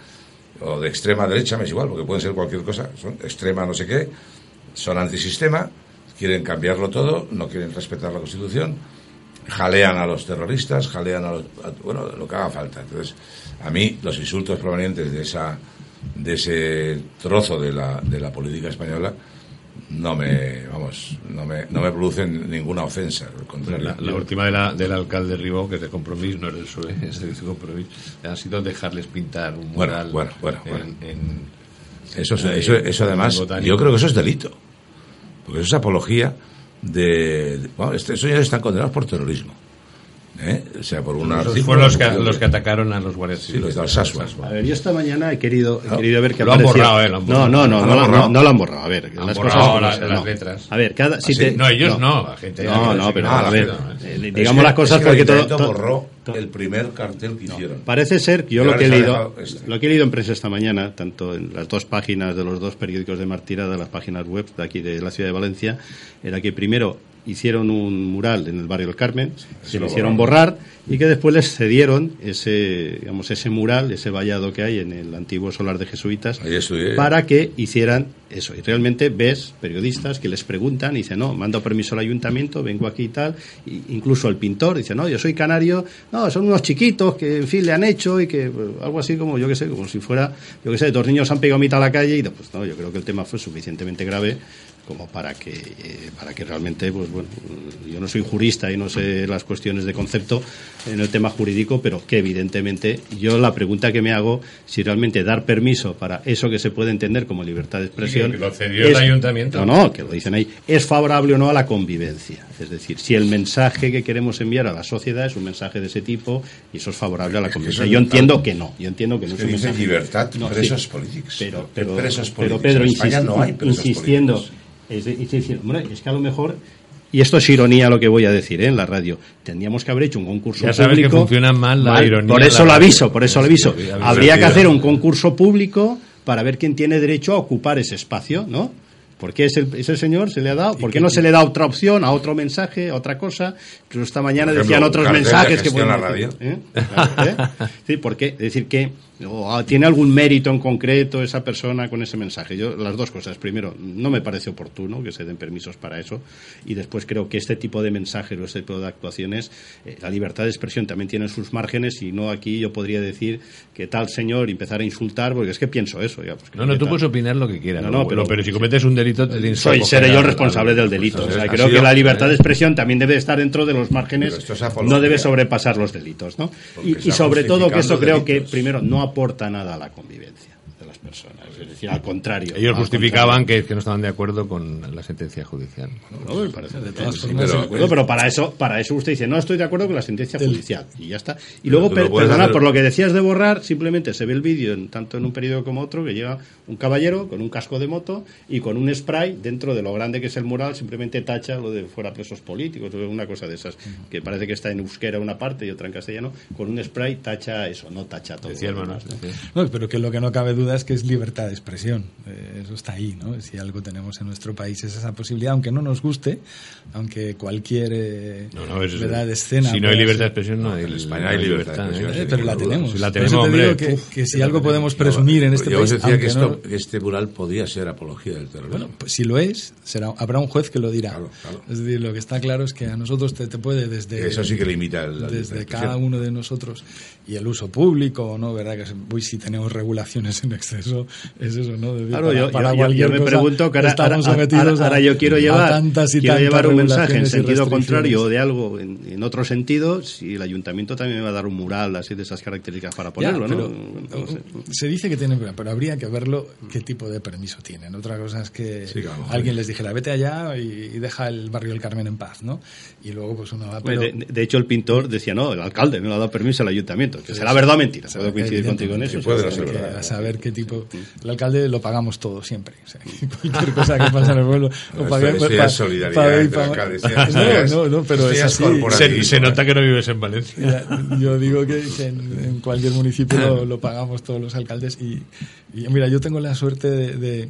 o de extrema derecha, me es igual, porque pueden ser cualquier cosa. Son extrema no sé qué, son antisistema, quieren cambiarlo todo, no quieren respetar la Constitución, jalean a los terroristas, jalean a los... a- bueno, lo que haga falta. Entonces, a mí los insultos provenientes de esa de ese trozo de la, de la política española no me vamos no me, no me producen ninguna ofensa al contrario La, la última de la, del alcalde Ribó, que es de compromiso, no es del PSOE, es de compromiso, ha sido dejarles pintar un mural bueno, bueno, en, bueno. en- Eso, es- eso, eso además, yo creo que eso es delito. Porque eso es apología de. bueno, este- esos ya están condenados por terrorismo. ¿Eh? O sea, por una. Esos fueron los que, los que atacaron a los guardias Sí, los de Alsasua. A ver, yo esta mañana he querido, he No, querido ver que lo han borrado, eh, lo han No, borrado. no, no, ¿Lo han no, no, borrado? no lo han borrado. A ver, Han las borrado cosas las- las no. letras. A ver, cada si ¿Ah, sí? te- No, ellos no, la gente No, no, sí, pero no, a ver, no, eh, digamos que- las cosas es que porque todo, borró el primer cartel que hicieron. Parece ser que yo lo que he leído, este. lo que he leído en prensa esta mañana, tanto en las dos páginas de los dos periódicos de Martirada, las páginas web de aquí de la ciudad de Valencia, era que primero hicieron un mural en el barrio del Carmen, se lo hicieron borraron. borrar y que después les cedieron ese, digamos, ese mural, ese vallado que hay en el antiguo solar de jesuitas, estudié. para que hicieran eso. Y realmente ves periodistas que les preguntan y dicen, no, mando permiso al ayuntamiento, vengo aquí y tal. Y incluso el pintor dice, no, yo soy canario, no, son unos chiquitos que, en fin, le han hecho y que pues, algo así como, yo qué sé, como si fuera, yo qué sé, dos niños han pegado mitad a la calle y pues no, yo creo que el tema fue suficientemente grave como para que eh, para que realmente pues bueno yo no soy jurista y no sé las cuestiones de concepto en el tema jurídico pero que evidentemente yo la pregunta que me hago si realmente dar permiso para eso que se puede entender como libertad de expresión que lo cedió el ayuntamiento. no no que lo dicen ahí es favorable o no a la convivencia es decir si el mensaje que queremos enviar a la sociedad es un mensaje de ese tipo y eso es favorable a la convivencia yo es- entiendo que no yo entiendo que no Es es que un dice mensaje libertad, No, presos sí. políticos. pero ¿Qué pero presos pero? Pedro no hay presos insistiendo políticos. Es, de- es decir, hombre, es que a lo mejor, y esto es ironía lo que voy a decir ¿eh? en la radio, tendríamos que haber hecho un concurso Ya sabes que funciona mal la ironía Por eso lo aviso, por eso lo aviso. Habría que hacer un concurso público para ver quién tiene derecho a ocupar ese espacio, ¿no? ¿Por qué ese, ese señor se le ha dado? ¿Por qué no se le da otra opción, a otro mensaje, a otra cosa? Pero esta mañana ejemplo, decían otros mensajes que pueden a radio. decir, ¿eh? ¿eh? Sí, porque es decir que o, ah, tiene algún mérito en concreto esa persona con ese mensaje. Yo las dos cosas. Primero, no me parece oportuno que se den permisos para eso y después creo que este tipo de mensajes o este tipo de actuaciones, eh, la libertad de expresión también tiene sus márgenes y no aquí yo podría decir que tal señor empezar a insultar porque es que pienso eso. ya, pues, No, no, tú tal. puedes opinar lo que quieras. No, no, pero- pero, si cometes un delito te tienes que soy, seré yo responsable del delito. pues, O sea, ha creo sido- que la libertad de expresión también debe estar dentro de los márgenes, no debe sobrepasar los delitos, ¿no? Y, sobre todo que justificando creo que primero no aporta nada a la convivencia personas, es decir, al contrario. Ellos justificaban que, que no estaban de acuerdo con la sentencia judicial. No, me parece de todas Sí, formas, pero- de acuerdo, pero para eso, para eso usted dice, no estoy de acuerdo con la sentencia judicial y ya está. Y luego, per- perdona, hacer- por lo que decías de borrar, simplemente se ve el vídeo en, tanto en un periodo como otro que llega un caballero con un casco de moto y con un spray dentro de lo grande que es el mural, simplemente tacha lo de fuera presos políticos, o una cosa de esas, que parece que está en euskera una parte y otra en castellano, con un spray tacha eso, no tacha todo. Decía. No, pero que lo que no cabe duda es que es libertad de expresión. Eh, eso está ahí, ¿no? Si algo tenemos en nuestro país es esa posibilidad, aunque no nos guste, aunque cualquier eh, No, no, es- verdad de escena. Si no hay libertad de expresión, no hay, en España hay libertad de expresión, Eh, pero la tenemos. Si la Por tenemos, eso te digo que, que si algo podemos presumir en este Yo país, os decía que, esto, que este mural podía ser apología del terrorismo. Bueno, pues si lo es, será, habrá un juez que lo dirá. Claro, claro. Es decir, lo que está claro es que a nosotros te, te puede desde... Eso sí que limita la Desde de cada uno de nosotros y el uso público, ¿o ¿no? ¿Verdad? Que uy, si tenemos regulaciones en exceso, es eso, ¿no? Decir, Claro, para- yo, para yo- yo- me cosa pregunto que ahora, estamos ahora- sometidos ahora- a- ahora yo quiero llevar, tantas y quiero tantas llevar un mensaje en sentido contrario o de algo en, en otro sentido, si el ayuntamiento también me va a dar un mural así de esas características para Ya, ponerlo, pero, ¿no? No sé. Se dice que tiene, pero habría que verlo qué tipo de permiso tienen. Otra cosa es que Sí, mejor- alguien les dijera, vete allá y, y deja el barrio del Carmen en paz, ¿no? Y luego pues uno va, pero... de, de hecho, el pintor decía, no, el alcalde me lo ha dado permiso al ayuntamiento. Que será verdad o mentira. Puedo coincidir contigo en eso. Puede sí, no ser sí, verdad. a saber qué qué tipo. El alcalde lo pagamos todo siempre. O sea, cualquier cosa que pasa en el pueblo lo paguemos. Esto ya es solidaridad entre alcaldes, ya- No, no, no, pero es así. corporativo. Se, se nota que no vives en Valencia. Ya, Yo digo que, que en, en cualquier municipio lo, lo pagamos todos los alcaldes y, y mira, yo tengo la suerte de, de-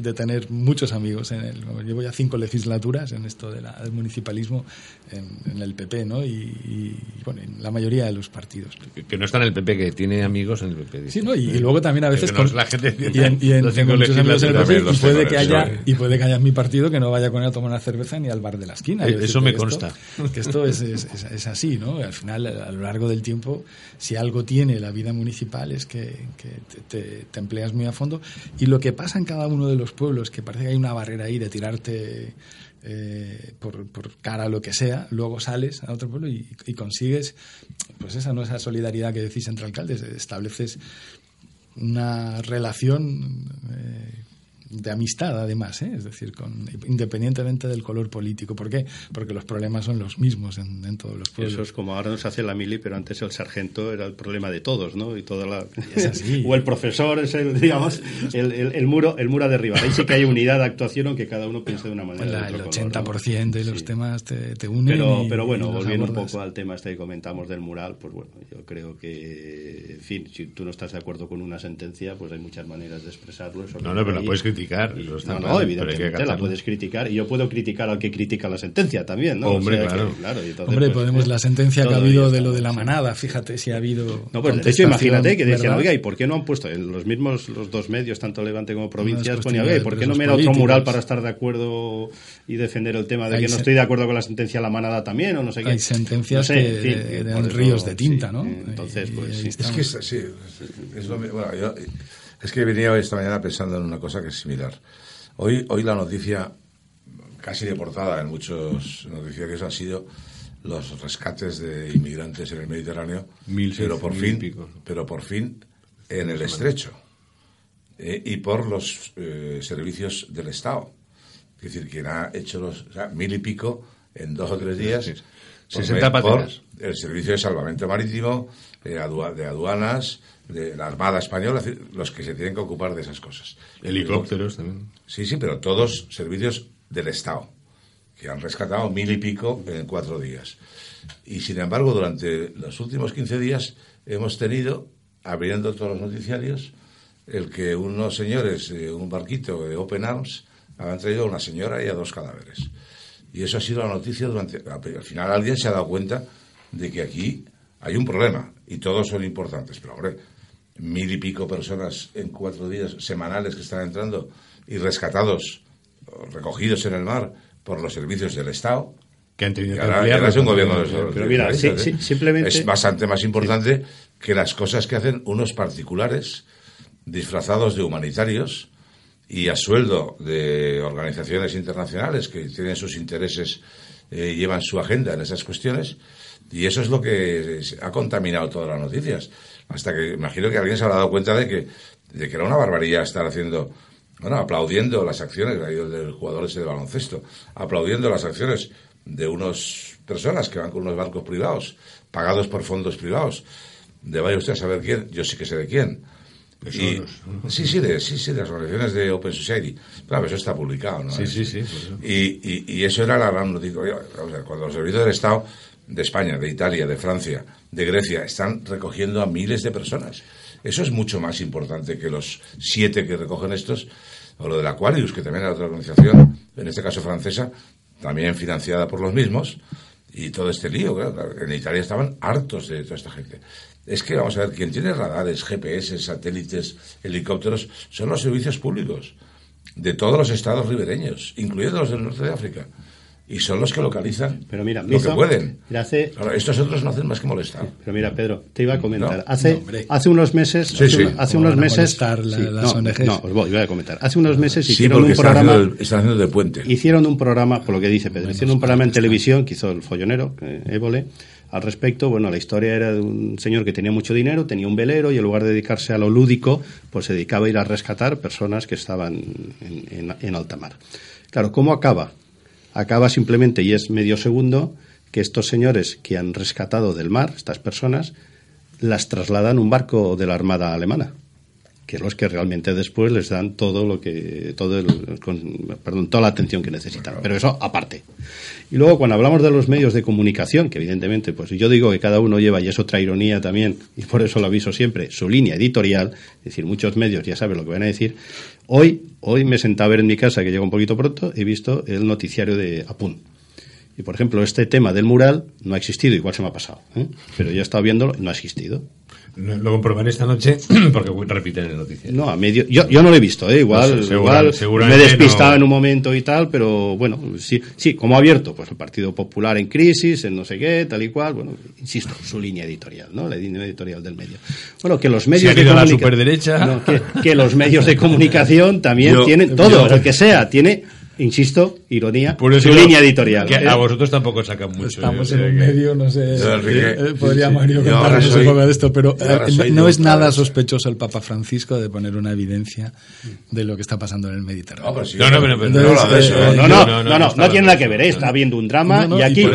de tener muchos amigos en el, llevo ya cinco legislaturas en esto de la- del municipalismo en, en el PP, ¿no? Y, y, bueno, en la mayoría de los partidos. Que- Que no está en el PP, que tiene amigos en el PP. Sí, ¿no? Y, y luego también a veces con- la gente y en, y en- tengo muchos amigos en el PP y puede que haya y puede que haya en mi partido que no vaya con él a tomar una cerveza ni al bar de la esquina. Eh, eso me esto- consta. que esto es, es, es- es así, ¿no? Al final, a lo largo del tiempo, si algo tiene la vida municipal es que, que te, te- te empleas muy a fondo. Y lo que pasa en cada uno de los pueblos, que parece que hay una barrera ahí de tirarte eh, por, por cara a lo que sea, luego sales a otro pueblo y, consigues, pues esa no esa solidaridad que decís entre alcaldes, estableces una relación eh, de amistad además, ¿eh? es decir, con, independientemente del color político. ¿Por qué? Porque los problemas son los mismos en, en todos los pueblos. Eso es como ahora nos hace la mili, pero antes el sargento era el problema de todos, ¿no? Y toda la... Es así. o el profesor es el, digamos, el, el- el muro, el muro a derribar. Ahí sí que hay unidad de actuación, aunque cada uno piense de una manera. La- de el otro color, ¿no? 80% de los temas te, te unen. Pero, y- pero bueno, y los volviendo un poco al tema este que comentamos del mural, pues bueno, yo creo que, en fin, si tú no estás de acuerdo con una sentencia, pues hay muchas maneras de expresarlo. eso No, no, pero la puedes criticar. Eso está No, no, pero hay que evidentemente la puedes criticar y yo puedo criticar al que critica la sentencia también, ¿no? Hombre, O sea, claro. que, claro, y entonces, Hombre, pues, podemos la sentencia que ha habido de lo de la manada, fíjate si ha habido. No, pues de hecho, imagínate que decían, ¿verdad? oiga, ¿y por qué no han puesto en los mismos, los dos medios, tanto Levante como provincias, de oiga, ¿y por qué no me da otro mural para estar de acuerdo y defender el tema de Hay que no estoy de acuerdo con la sentencia de la manada también o no sé qué? Hay sentencias No sé, que ríos de tinta, sí, ¿no? Entonces, pues sí. Es que es, sí, es- lo bueno, yo- es que venía hoy esta mañana pensando en una cosa que es similar. Hoy, hoy la noticia casi de portada en muchos noticiarios han sido los rescates de inmigrantes en el Mediterráneo, Mil pero por seiscientos fin, pico. pero por fin en el estrecho eh, y por los eh, servicios del Estado. Es decir, quien ha hecho los o sea, mil y pico en dos o tres días. Sí. por 60 ver- por el servicio de salvamento marítimo, de, adua- de aduanas, de la Armada Española, los que se tienen que ocupar de esas cosas. Helicópteros también. Sí, sí, pero todos servicios del Estado, que han rescatado mil y pico en cuatro días. Y sin embargo, durante los últimos 15 días hemos tenido, abriendo todos los noticiarios, el que unos señores, eh, un barquito de Open Arms, habían traído a una señora y a dos cadáveres. Y eso ha sido la noticia durante... Al final alguien se ha dado cuenta de que aquí hay un problema y todos son importantes. Pero, hombre, mil y pico personas en cuatro días semanales que están entrando y rescatados, recogidos en el mar por los servicios del Estado. Que han tenido que ahora, ampliar ahora es un gobierno de Pero mira, sí, sí, simplemente- Es bastante más importante que las cosas que hacen unos particulares disfrazados de humanitarios y a sueldo de organizaciones internacionales que tienen sus intereses, eh, llevan su agenda en esas cuestiones, y eso es lo que ha contaminado todas las noticias. Hasta que imagino que alguien se habrá dado cuenta de que, de que era una barbaridad estar haciendo, bueno, aplaudiendo las acciones, del jugador ese de baloncesto, aplaudiendo las acciones de unas personas que van con unos barcos privados, pagados por fondos privados. De vaya usted a saber quién, yo sí que sé de quién. Y- sí, sí, de, sí, sí, de las organizaciones de Open Society. Claro, eso está publicado, ¿no? Sí, sí, sí, por eso. Y, y- y eso era la gran noticia. Cuando los servicios del Estado de España, de Italia, de Francia, de Grecia, están recogiendo a miles de personas. Eso es mucho más importante que los siete que recogen estos, o lo del Aquarius, que también era otra organización, en este caso francesa, también financiada por los mismos, y todo este lío. claro. En Italia estaban hartos de toda esta gente. Es que, vamos a ver, quien tiene radares, GPS, satélites, helicópteros, son los servicios públicos de todos los estados ribereños, incluyendo los del norte de África. Y son los que localizan Pero mira, lo Mizo, que pueden. mira, hace- Claro, estos otros no hacen más que molestar. Pero mira, Pedro, te iba a comentar. No, hace, no, hace unos meses, Sí, hace, sí. hace ¿Cómo unos meses, molestar la- sí, las no, ONGs? no, os voy, voy a comentar. Hace unos meses hicieron un están programa, haciendo, el- están haciendo de puente. hicieron un programa, por lo que dice Pedro, hicieron un programa en televisión que hizo el follonero, eh, Évole, al respecto. Bueno, la historia era de un señor que tenía mucho dinero, tenía un velero y en lugar de dedicarse a lo lúdico, pues se dedicaba a ir a rescatar personas que estaban en, en- en alta mar. Claro, ¿cómo acaba? Acaba simplemente, y es medio segundo, que estos señores que han rescatado del mar, estas personas, las trasladan un barco de la Armada alemana. que es los que realmente después les dan todo lo que todo el, con- perdón toda la atención que necesitan pero eso aparte y luego cuando hablamos de los medios de comunicación que evidentemente pues yo digo que cada uno lleva y es otra ironía también y por eso lo aviso siempre su línea editorial es decir muchos medios ya saben lo que van a decir hoy hoy me sentaba a ver en mi casa que llega un poquito pronto he visto el noticiario de Apun y por ejemplo este tema del mural no ha existido igual se me ha pasado ¿eh? pero yo he estado viéndolo no ha existido Lo comprobaré esta noche porque repiten el noticiero. No, a medio. Yo, yo no lo he visto, ¿eh? igual, No sé, segura- igual me he despistado no. en un momento y tal, pero bueno, sí, sí, como ha abierto, pues el Partido Popular en crisis, en no sé qué, tal y cual, bueno, insisto, su línea editorial, ¿no? La línea editorial del medio. Bueno, que los medios ha de la superderecha. No, que, que los medios de comunicación también Yo- tienen todo, yo- el que sea, tiene, insisto, ironía, Por eso su yo- línea editorial. que ¿eh? a vosotros tampoco sacan mucho. Estamos yo en un medio, no sé. Eh, eh, podría sí, sí. Mario contarnos soy- un poco de esto, pero eh, no es nada sospechoso el Papa Francisco de poner una evidencia de lo que está pasando en el Mediterráneo. No, No, no, pero- pero no Entonces, habla de eso, eh, ¿eh? No, no, no, no, no, no, está tiene nada que ver, ¿eh? está habiendo un drama No, no, y aquí, te,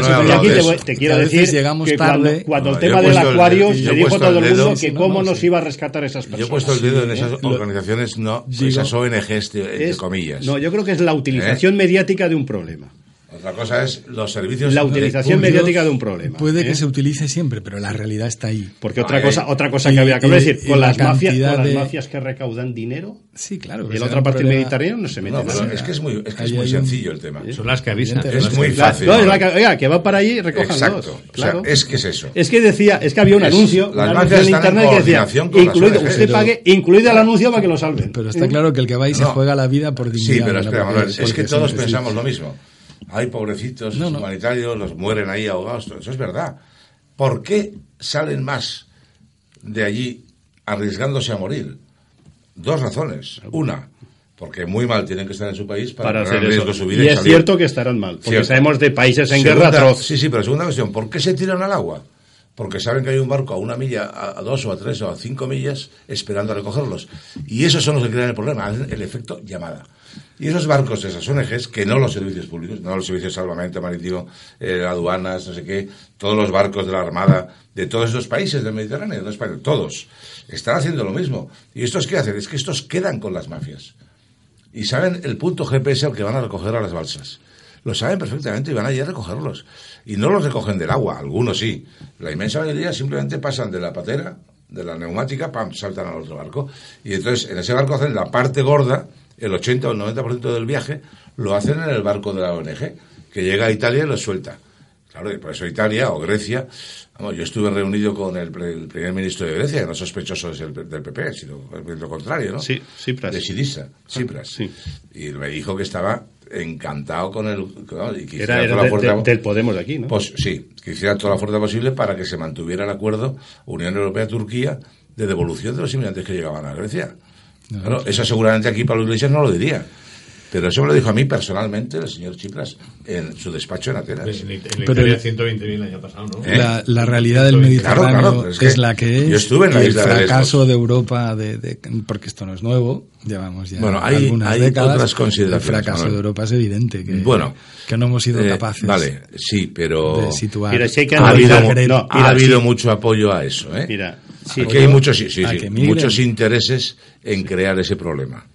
eso. voy- te quiero decir llegamos que tarde. cuando, cuando el tema del acuario se dijo todo el mundo que cómo no, nos iba a rescatar esas personas. Yo he puesto el dedo en esas eh, organizaciones, no, esas ONGs, entre comillas. No, yo creo que es la utilización mediática de un problema. Otra cosa es los servicios. La utilización mediática de un problema. Puede ¿eh? que se utilice siempre, pero la realidad está ahí. Porque otra Ay, cosa, ay. otra cosa Y- que había que y- decir, y con la las mafias, con las mafias que recaudan dinero, Sí, claro. será la otra parte problema- Mediterráneo no se mete No, pero es que es muy, es, que Ahí es muy sencillo el tema. Son las que avisan. Es muy fácil. no, es la que, oiga, que va para allí y recojan Exacto. dos. O Claro. sea, es que es eso. Es que decía, es que había un Es- anuncio, las anuncio en están en internet que decía, incluido, usted Pero- pague, incluido el anuncio para que lo salven. Pero está claro que el que va y se No. juega la vida por dignidad. Sí, pero espera, Manuel, es que todos pensamos lo mismo. Hay pobrecitos No, no. humanitarios, los mueren ahí ahogados. Eso es verdad. ¿Por qué salen más de allí arriesgándose a morir? Dos razones. Una, porque muy mal tienen que estar en su país para, para hacer eso. su vida Y es salir. cierto que estarán mal, porque Cierto. sabemos de países en Segunda- guerra atroz. Sí, sí, pero segunda cuestión, ¿por qué se tiran al agua? Porque saben que hay un barco a una milla, a, dos o a tres o a cinco millas esperando a recogerlos. Y esos son los que crean el problema, hacen el efecto llamada. Y esos barcos, esas ONGs, que no los servicios públicos, no los servicios de salvamento marítimo, eh, aduanas, no sé qué, todos los barcos de la Armada, de todos esos países del Mediterráneo, de España, todos, están haciendo lo mismo. ¿Y estos qué hacen? Es que estos quedan con las mafias y saben el punto GPS al que van a recoger a las balsas. Lo saben perfectamente y van allí a recogerlos. Y no los recogen del agua, algunos sí. La inmensa mayoría simplemente pasan de la patera, de la neumática, pam, saltan al otro barco. Y entonces en ese barco hacen la parte gorda, el 80 o el 90% del viaje, lo hacen en el barco de la ONG, que llega a Italia y los suelta. Claro, y por eso Italia o Grecia. Vamos, yo estuve reunido con el, el primer ministro de Grecia, que no sospechoso es el- del PP, sino lo contrario, ¿no? Sí, Tsipras. De Sirisa, Tsipras. Sí. Y me dijo que estaba encantado con el. y que Era, era toda la fuerza- de- del Podemos de aquí, ¿no? Pues sí, que hiciera toda la fuerza posible para que se mantuviera el acuerdo Unión Europea-Turquía de devolución de los inmigrantes que llegaban a Grecia. Claro, eso seguramente aquí Pablo Iglesias no lo diría. Pero eso me lo dijo a mí personalmente el señor Chipras en su despacho en Atenas. Pues en, en Pero el- 120.000 el año pasado, ¿no? ¿Eh? La, la realidad del Claro, Mediterráneo claro, pero es, es que la que es. yo estuve en la el isla de fracaso Lesbos. de Europa, de, de- porque esto no es nuevo, llevamos ya Bueno, hay- algunas hay décadas. otras consideraciones, El fracaso Manuel. de Europa es evidente, que, Bueno, que no hemos sido eh, capaces Vale, sí, pero. de situar. Hay que ha habido, analizar- no, ha habido sí. mucho apoyo a eso, ¿eh? Mira, sí. Aquí hay muchos, sí, sí, que muchos intereses en crear ese problema.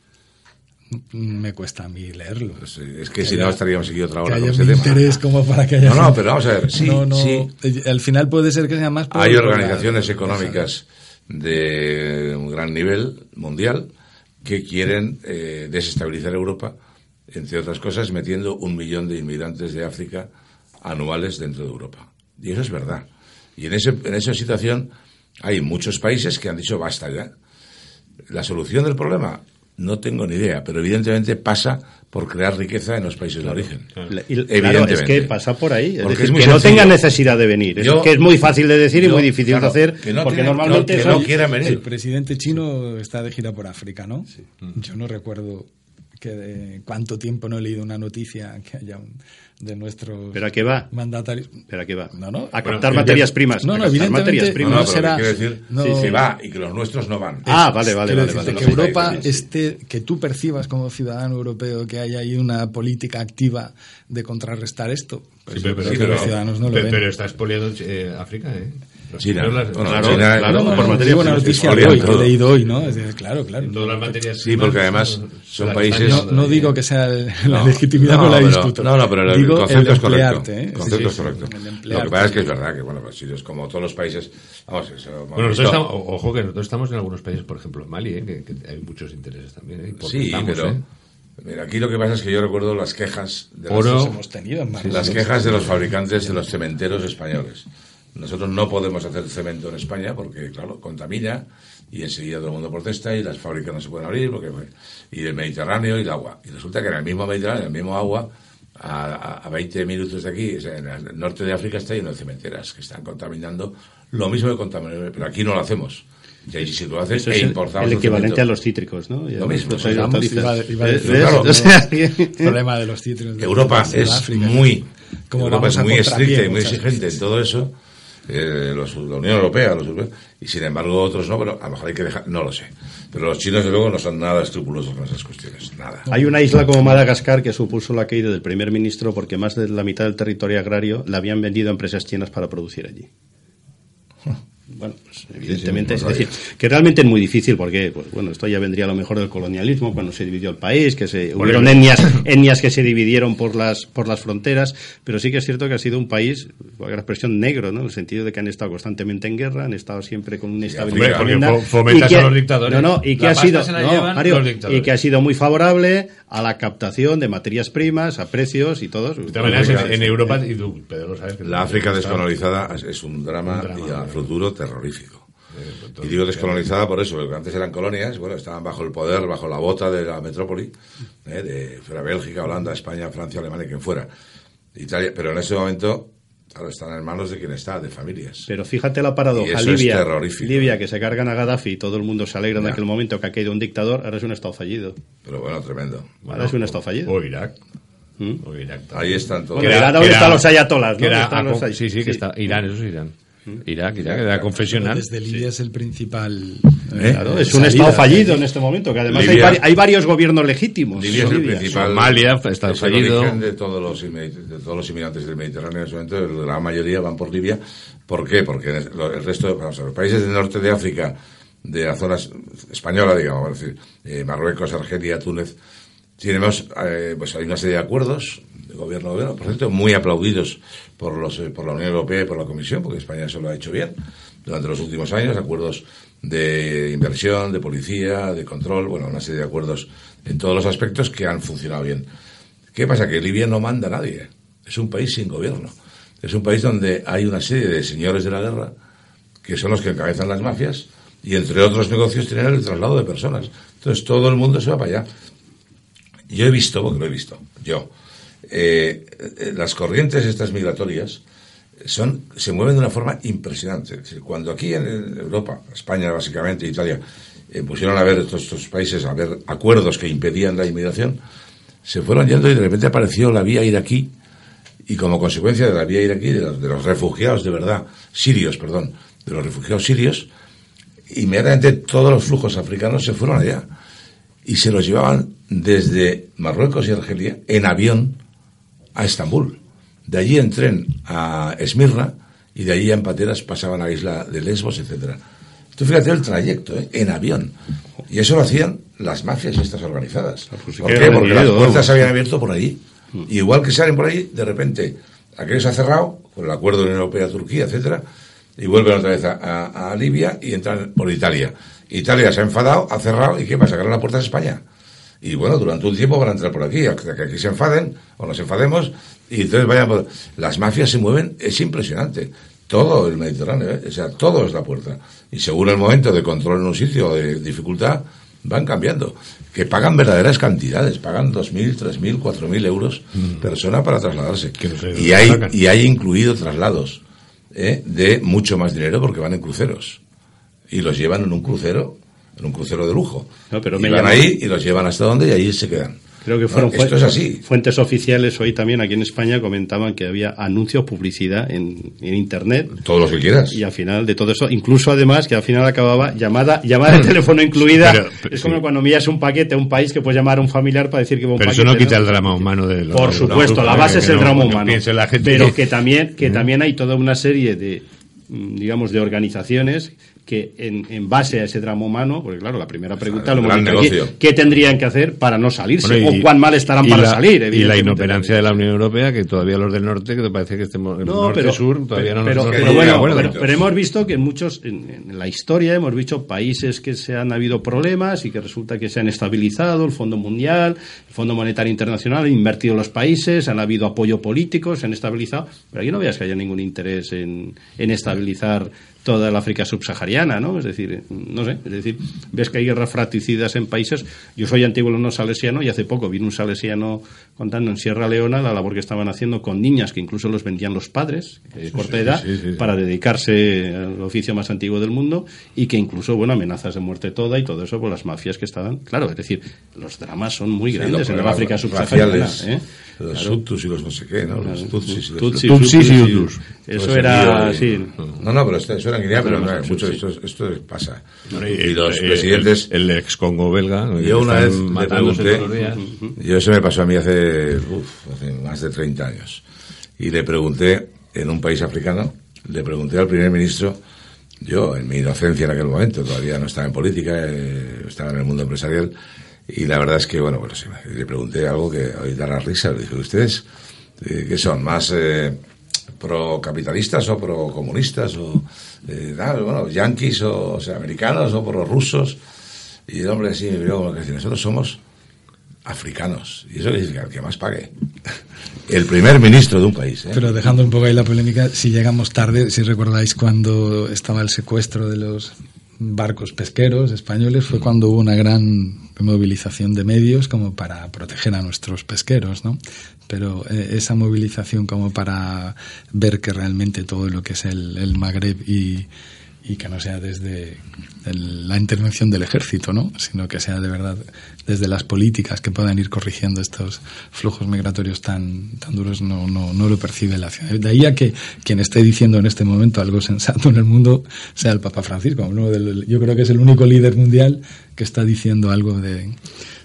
Me cuesta a mí leerlo. Pues, es que Que si haya- no estaríamos aquí otra que hora con haya ese un tema. interés como para que haya No, no, pero vamos a ver, sí, No, no, sí. Al final puede ser que sea más. Hay organizaciones económicas de un gran nivel mundial que quieren eh, desestabilizar Europa, entre otras cosas, metiendo un millón de inmigrantes de África anuales dentro de Europa. Y eso es verdad. Y en, ese, en esa situación hay muchos países que han dicho basta ya. La solución del problema no tengo ni idea, pero evidentemente pasa por crear riqueza en los países de origen. La- y- Claro, Evidentemente. es que pasa por ahí. Es decir, es que no sencillo. tengan necesidad de venir. Es Yo- que es muy fácil de decir y yo, muy difícil claro, de hacer. que no porque tienen- normalmente no- que no quieran venir. El presidente chino está de gira por África, ¿no? Yo no recuerdo que de cuánto tiempo no he leído una noticia que haya un, de nuestros ¿Pero a qué va? mandatarios. ¿Pero a qué va? No, no. A Bueno, captar que- materias primas. No, no, evidentemente materias no, primas. No, será- decir no. que va y que los nuestros no van. Ah, vale, vale, vale. decirte vale, que. Europa Sí, sí. esté, que tú percibas como ciudadano europeo que hay ahí una política activa de contrarrestar esto. Pues Sí, pero, pero- creo que pero- los ciudadanos no lo pero- ven. pero está expoliando eh, África, ¿eh? China. Las- claro, China- claro, No, por no, materia digo una noticia hoy, que he leído hoy, ¿no? Es decir, claro, claro. Todas las materias Sí, porque además son países- No, no digo que sea el- la No, legitimidad no, la pero- discuto. No, no, pero el Digo concepto el es correcto. emplearte, ¿eh? El concepto Sí, es sí, correcto. el Lo que pasa es que es verdad que, bueno, pues Siria es como todos los países. Vamos, eso, Bueno, nosotros visto- estamos, ojo que nosotros estamos en algunos países, por ejemplo en Mali, ¿eh? que, que hay muchos intereses también. ¿eh? Sí, estamos, pero. ¿eh? Mira, aquí lo que pasa es que yo recuerdo las quejas de Oro. las, hemos tenido las quejas de los fabricantes de los cementeros españoles. Nosotros no podemos hacer cemento en España porque, claro, contamina y enseguida todo el mundo protesta y las fábricas no se pueden abrir porque y el Mediterráneo y el agua. Y resulta que en el mismo Mediterráneo, en el mismo agua, a, a- a 20 minutos de aquí, o sea, en el norte de África está lleno de cementeras que están contaminando lo mismo que contaminan, pero aquí no lo hacemos. Y ahí sí lo hacen Eso e es el, importamos el equivalente a los cítricos, ¿no? Lo mismo, el problema de los cítricos. Europa es muy Como Europa vamos es muy estricta y muy exigente en todo eso eh, los- la Unión Europea los y sin embargo otros no pero a lo mejor hay que dejar no lo sé pero los chinos de luego no son nada escrupulosos con esas cuestiones nada Hay una isla como Madagascar que supuso la caída del primer ministro porque más de la mitad del territorio agrario la habían vendido a empresas chinas para producir allí. Bueno, pues evidentemente, Sí, sí, no es decir, que realmente es muy difícil porque, pues, bueno, esto ya vendría a lo mejor del colonialismo cuando se dividió el país, que se hubieron etnias, etnias que se dividieron por las por las fronteras, pero sí que es cierto que ha sido un país, con la expresión negro, ¿no? En el sentido de que han estado constantemente en guerra, han estado siempre con una estabilidad hombre, fomentas y que- a los dictadores. No, no, y que La ha sido no, Mario, y que ha sido muy favorable a la captación de materias primas, a precios y todo. De todas maneras, en, en Europa, y tú, Pedro, lo sabes. que la África descolonizada es- un drama, Un drama, y a futuro terrorífico entonces, y digo descolonizada por eso, porque antes eran colonias, bueno, estaban bajo el poder, bajo la bota de la metrópoli, ¿eh? de fuera Bélgica, Holanda, España, Francia, Alemania, quien fuera. Italia, pero en ese momento, claro, están en manos de quien está, de familias. Pero fíjate la Y paradoja. es Libia, terrorífico. Libia, que se cargan a Gaddafi y todo el mundo se alegra en aquel momento que ha caído un dictador, ahora es un Estado fallido. Pero bueno, tremendo. ahora es un Estado fallido. O Irak. ¿Mm? O Irak. Ahí están todos. Bueno, Irán, ¿dónde están los ayatolas? que ¿Dónde era- están ah, los con- ay- sí, sí, que sí. está. Irán, eso es Irán. Irak, Irak, era confesional. Desde Libia es el principal. ¿Eh? Claro, es un salida. Estado fallido en este momento, que además hay, Libia- vari- hay varios gobiernos legítimos. Libia es el Libia. principal. Somalia está es el fallido. origen de todos los de todos los inmigrantes del Mediterráneo en ese momento, la mayoría van por Libia. ¿Por qué? Porque lo- el resto, de- vamos a ver, los países del norte de África, de la zona española, digamos, es decir, eh, Marruecos, Argelia, Túnez, tenemos, eh, pues hay una serie de acuerdos gobierno gobierno, por cierto, muy aplaudidos por los eh, por la Unión Europea y por la Comisión, porque España eso lo ha hecho bien durante los últimos años, acuerdos de inversión, de policía, de control, bueno, una serie de acuerdos en todos los aspectos que han funcionado bien. ¿Qué pasa? Que Libia no manda a nadie. Es un país sin gobierno. Es un país donde hay una serie de señores de la guerra que son los que encabezan las mafias y entre otros negocios tienen el traslado de personas. Entonces todo el mundo se va para allá. Yo he visto, porque lo he visto, yo, eh, las corrientes estas migratorias son, se mueven de una forma impresionante. Cuando aquí en Europa, España básicamente, Italia, eh, pusieron a ver estos, estos países, a ver acuerdos que impedían la inmigración, se fueron yendo y de repente apareció la vía iraquí y como consecuencia de la vía iraquí, de los, de los refugiados de verdad, sirios, perdón, de los refugiados sirios, inmediatamente todos los flujos africanos se fueron allá y se los llevaban desde Marruecos y Argelia en avión a Estambul. De allí en tren a Esmirna y de allí en pateras pasaban a la isla de Lesbos, etcétera. Tú fíjate el trayecto, ¿eh? en avión. Y eso lo hacían las mafias estas organizadas. pues sí ¿Por qué? Porque las puertas se habían abierto por allí. Igual que salen por ahí, de repente, aquello se ha cerrado, por el acuerdo de la Unión Europea-Turquía, etcétera, y vuelven otra vez a, a- a Libia y entran por Italia. Italia se ha enfadado, ha cerrado, ¿y qué pasa? Que ahora la puerta es España. Y bueno, durante un tiempo van a entrar por aquí, hasta que aquí se enfaden o nos enfademos, y entonces vayan por... Las mafias se mueven, es impresionante. Todo el Mediterráneo, ¿eh? o sea, todo es la puerta. Y según el momento de control en un sitio o de dificultad, van cambiando. Que pagan verdaderas cantidades, pagan 2.000, 3.000, 4.000 euros persona para trasladarse. y, hay, sacan. y hay incluido traslados ¿eh? de mucho más dinero porque van en cruceros. Y los llevan en un crucero, en un crucero de lujo. No, pero y me van ahí y los llevan hasta donde y ahí se quedan. Creo que No, fueron esto fu- es así. fuentes oficiales hoy también aquí en España comentaban que había anuncios, publicidad en, en internet. Todos los que quieras. Y al final de todo eso, incluso además que al final acababa llamada llamada de teléfono incluida. Pero- pero es sí. como cuando envías un paquete a un país que puedes llamar a un familiar para decir que va un Pero paquete. eso no quita el drama humano de lo- Por de supuesto, los la base es el no- drama no humano. la gente pero que- que también que también hay toda una serie de mm, digamos, de organizaciones que en, en base a ese drama humano, porque claro, la primera pregunta el lo hemos dicho aquí. ¿qué tendrían que hacer para no salirse? Bueno, y- o cuán mal estarán para la- salir, Y la inoperancia de la Unión Europea, que todavía los del norte, que te parece que estemos en No, norte pero, sur, todavía no nos pero, pero bueno, acuerdo. pero, pero hemos visto que en muchos, en, en la historia hemos visto países que se han habido problemas y que resulta que se han estabilizado, el Fondo Mundial, el Fondo Monetario Internacional, han invertido los países, han habido apoyo político, se han estabilizado, pero aquí no veas que haya ningún interés en, en estabilizar toda la África subsahariana, ¿no? Es decir, no sé, es decir, ves que hay guerras fratricidas en países. Yo soy antiguo no salesiano y hace poco vino un salesiano contando en Sierra Leona la labor que estaban haciendo con niñas que incluso los vendían los padres de corta sí, edad sí, sí, sí. para dedicarse al oficio más antiguo del mundo y que incluso, bueno, amenazas de muerte toda y todo eso por las mafias que estaban. Claro, es decir, los dramas son muy grandes en la África subsahariana. ¿eh? Los Claro. Y los no sé qué, ¿no? Los Tutsis y los Tutsis. Eso era, sí. No, no, pero eso era en Guinea, pero No, esto, esto pasa. Bueno, y, los el- presidentes... El, el ex Congo belga. Yo una vez matándose pregunté, yo eso me pasó a mí hace, uf, hace más de 30 años, y le pregunté en un país africano, le pregunté al primer ministro, yo en mi inocencia en aquel momento, todavía no estaba en política, eh, estaba en el mundo empresarial, y la verdad es que, bueno, pues sí, le pregunté algo que hoy da la risa, le dije, ¿ustedes eh, qué son? ¿Más eh, procapitalistas o procomunistas? O, eh, bueno, yanquis o, sea, americanos o prorrusos? Y el hombre así me miró como que nosotros somos africanos. Y eso significa que más pague. El primer ministro de un país. ¿eh? Pero dejando un poco ahí la polémica, si llegamos tarde, si recordáis cuando estaba el secuestro de los barcos pesqueros españoles, fue cuando hubo una gran movilización de medios como para proteger a nuestros pesqueros, ¿no? Pero eh, esa movilización como para ver que realmente todo lo que es el, el Magreb y, que no sea desde la intervención del ejército, ¿no? sino que sea de verdad desde las políticas que puedan ir corrigiendo estos flujos migratorios tan, tan duros, no, no, no lo percibe la ciudad. De ahí a que quien esté diciendo en este momento algo sensato en el mundo sea el Papa Francisco. uno del- yo creo que es el único líder mundial que está diciendo algo de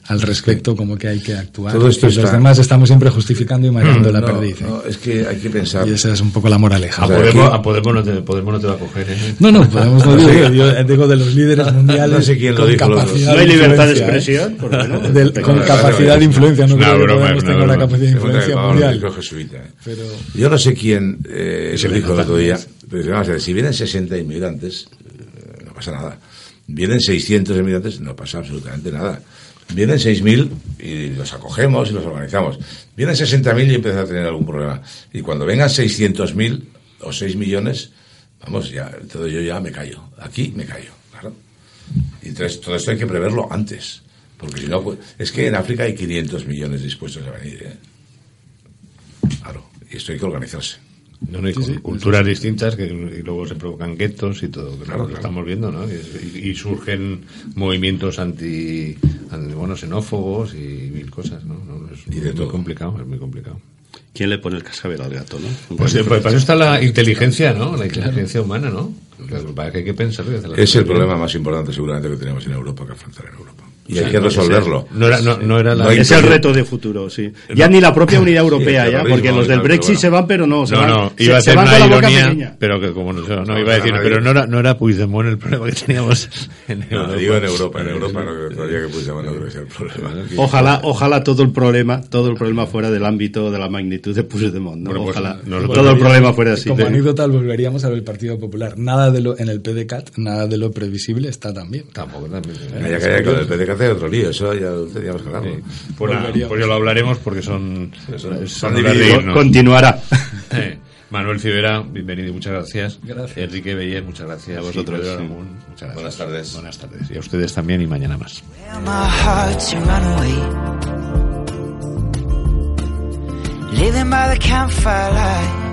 al respecto, como que hay que actuar. Todo esto y los está- demás estamos siempre justificando y marcando la No, perdiz. ¿eh? no, es que hay que pensar. Y esa es un poco la moraleja. A O sea, Podemos, aquí- a Podemos no te, Podemos no te va a coger. ¿eh? No, no, podemos no digo, yo digo de los líderes mundiales No sé quién lo con dijo, los- capacidad No hay de libertad de influencia, ¿eh? expresión. Del- Pero con no, capacidad de influencia, no creo que broma, Podemos una tenga la broma. capacidad de que influencia mundial. ¿eh? Pero Yo no sé quién eh, se lo dijo el otro día, pero vamos a ver, si vienen 60 inmigrantes, eh, no pasa nada. Vienen 600 inmigrantes, no pasa absolutamente nada. Vienen 6.000 y los acogemos y los organizamos. Vienen 60.000 y empieza a tener algún problema. Y cuando vengan 600.000 o 6 millones, vamos, ya, todo yo ya me callo. Aquí me callo, claro. Y entonces todo esto hay que preverlo antes. Porque si no, pues, es que en África hay 500 millones dispuestos a venir. ¿eh? Claro, y esto hay que organizarse. No, no, y con culturas distintas que y luego se provocan guetos y todo, que Claro, lo claro. estamos viendo, ¿no? Y, y surgen movimientos anti, anti- bueno, xenófobos y mil cosas, ¿no? No, es, Y de muy todo. complicado, es muy complicado. ¿Quién le pone el cascabel al gato, no? Pues, pues para eso está la inteligencia, ¿no? La inteligencia humana, ¿no? Para que hay que las Es el problema más importante seguramente que tenemos en Europa que afrontar en Europa. Y hay que resolverlo. No era, no, no era la... Es el reto de futuro, sí. Ya ni la propia unidad europea, ya, porque los del Brexit bueno. se van, pero no, se No, van, no, se- iba a se ser van una ironía, pero que como no, no, No, iba a decir, pero no era, no era Puigdemont el problema que teníamos en No, Europa. digo en Europa, en Europa no creo todavía que Puigdemont no que sea el problema. Ojalá, ojalá todo el problema, todo el problema fuera del ámbito de la magnitud de Puigdemont, ¿no? Bueno, pues, ojalá todo el problema fuera así. como anécdota volveríamos al Partido Popular. Nada de lo en el PDCAT, nada de lo previsible está también. Tampoco también. Hay otro lío, eso ya lo teníamos que hablarlo. Pues, nada, pues ya lo hablaremos porque son, son, son divididos. irnos. Continuará. Eh, Manuel Civera, bienvenido y muchas gracias. Gracias. Enrique Beller, muchas gracias. A vosotros, Pedro sí. Muchas gracias. Buenas tardes. Buenas tardes. Y a ustedes también y mañana más. Living by the campfire light.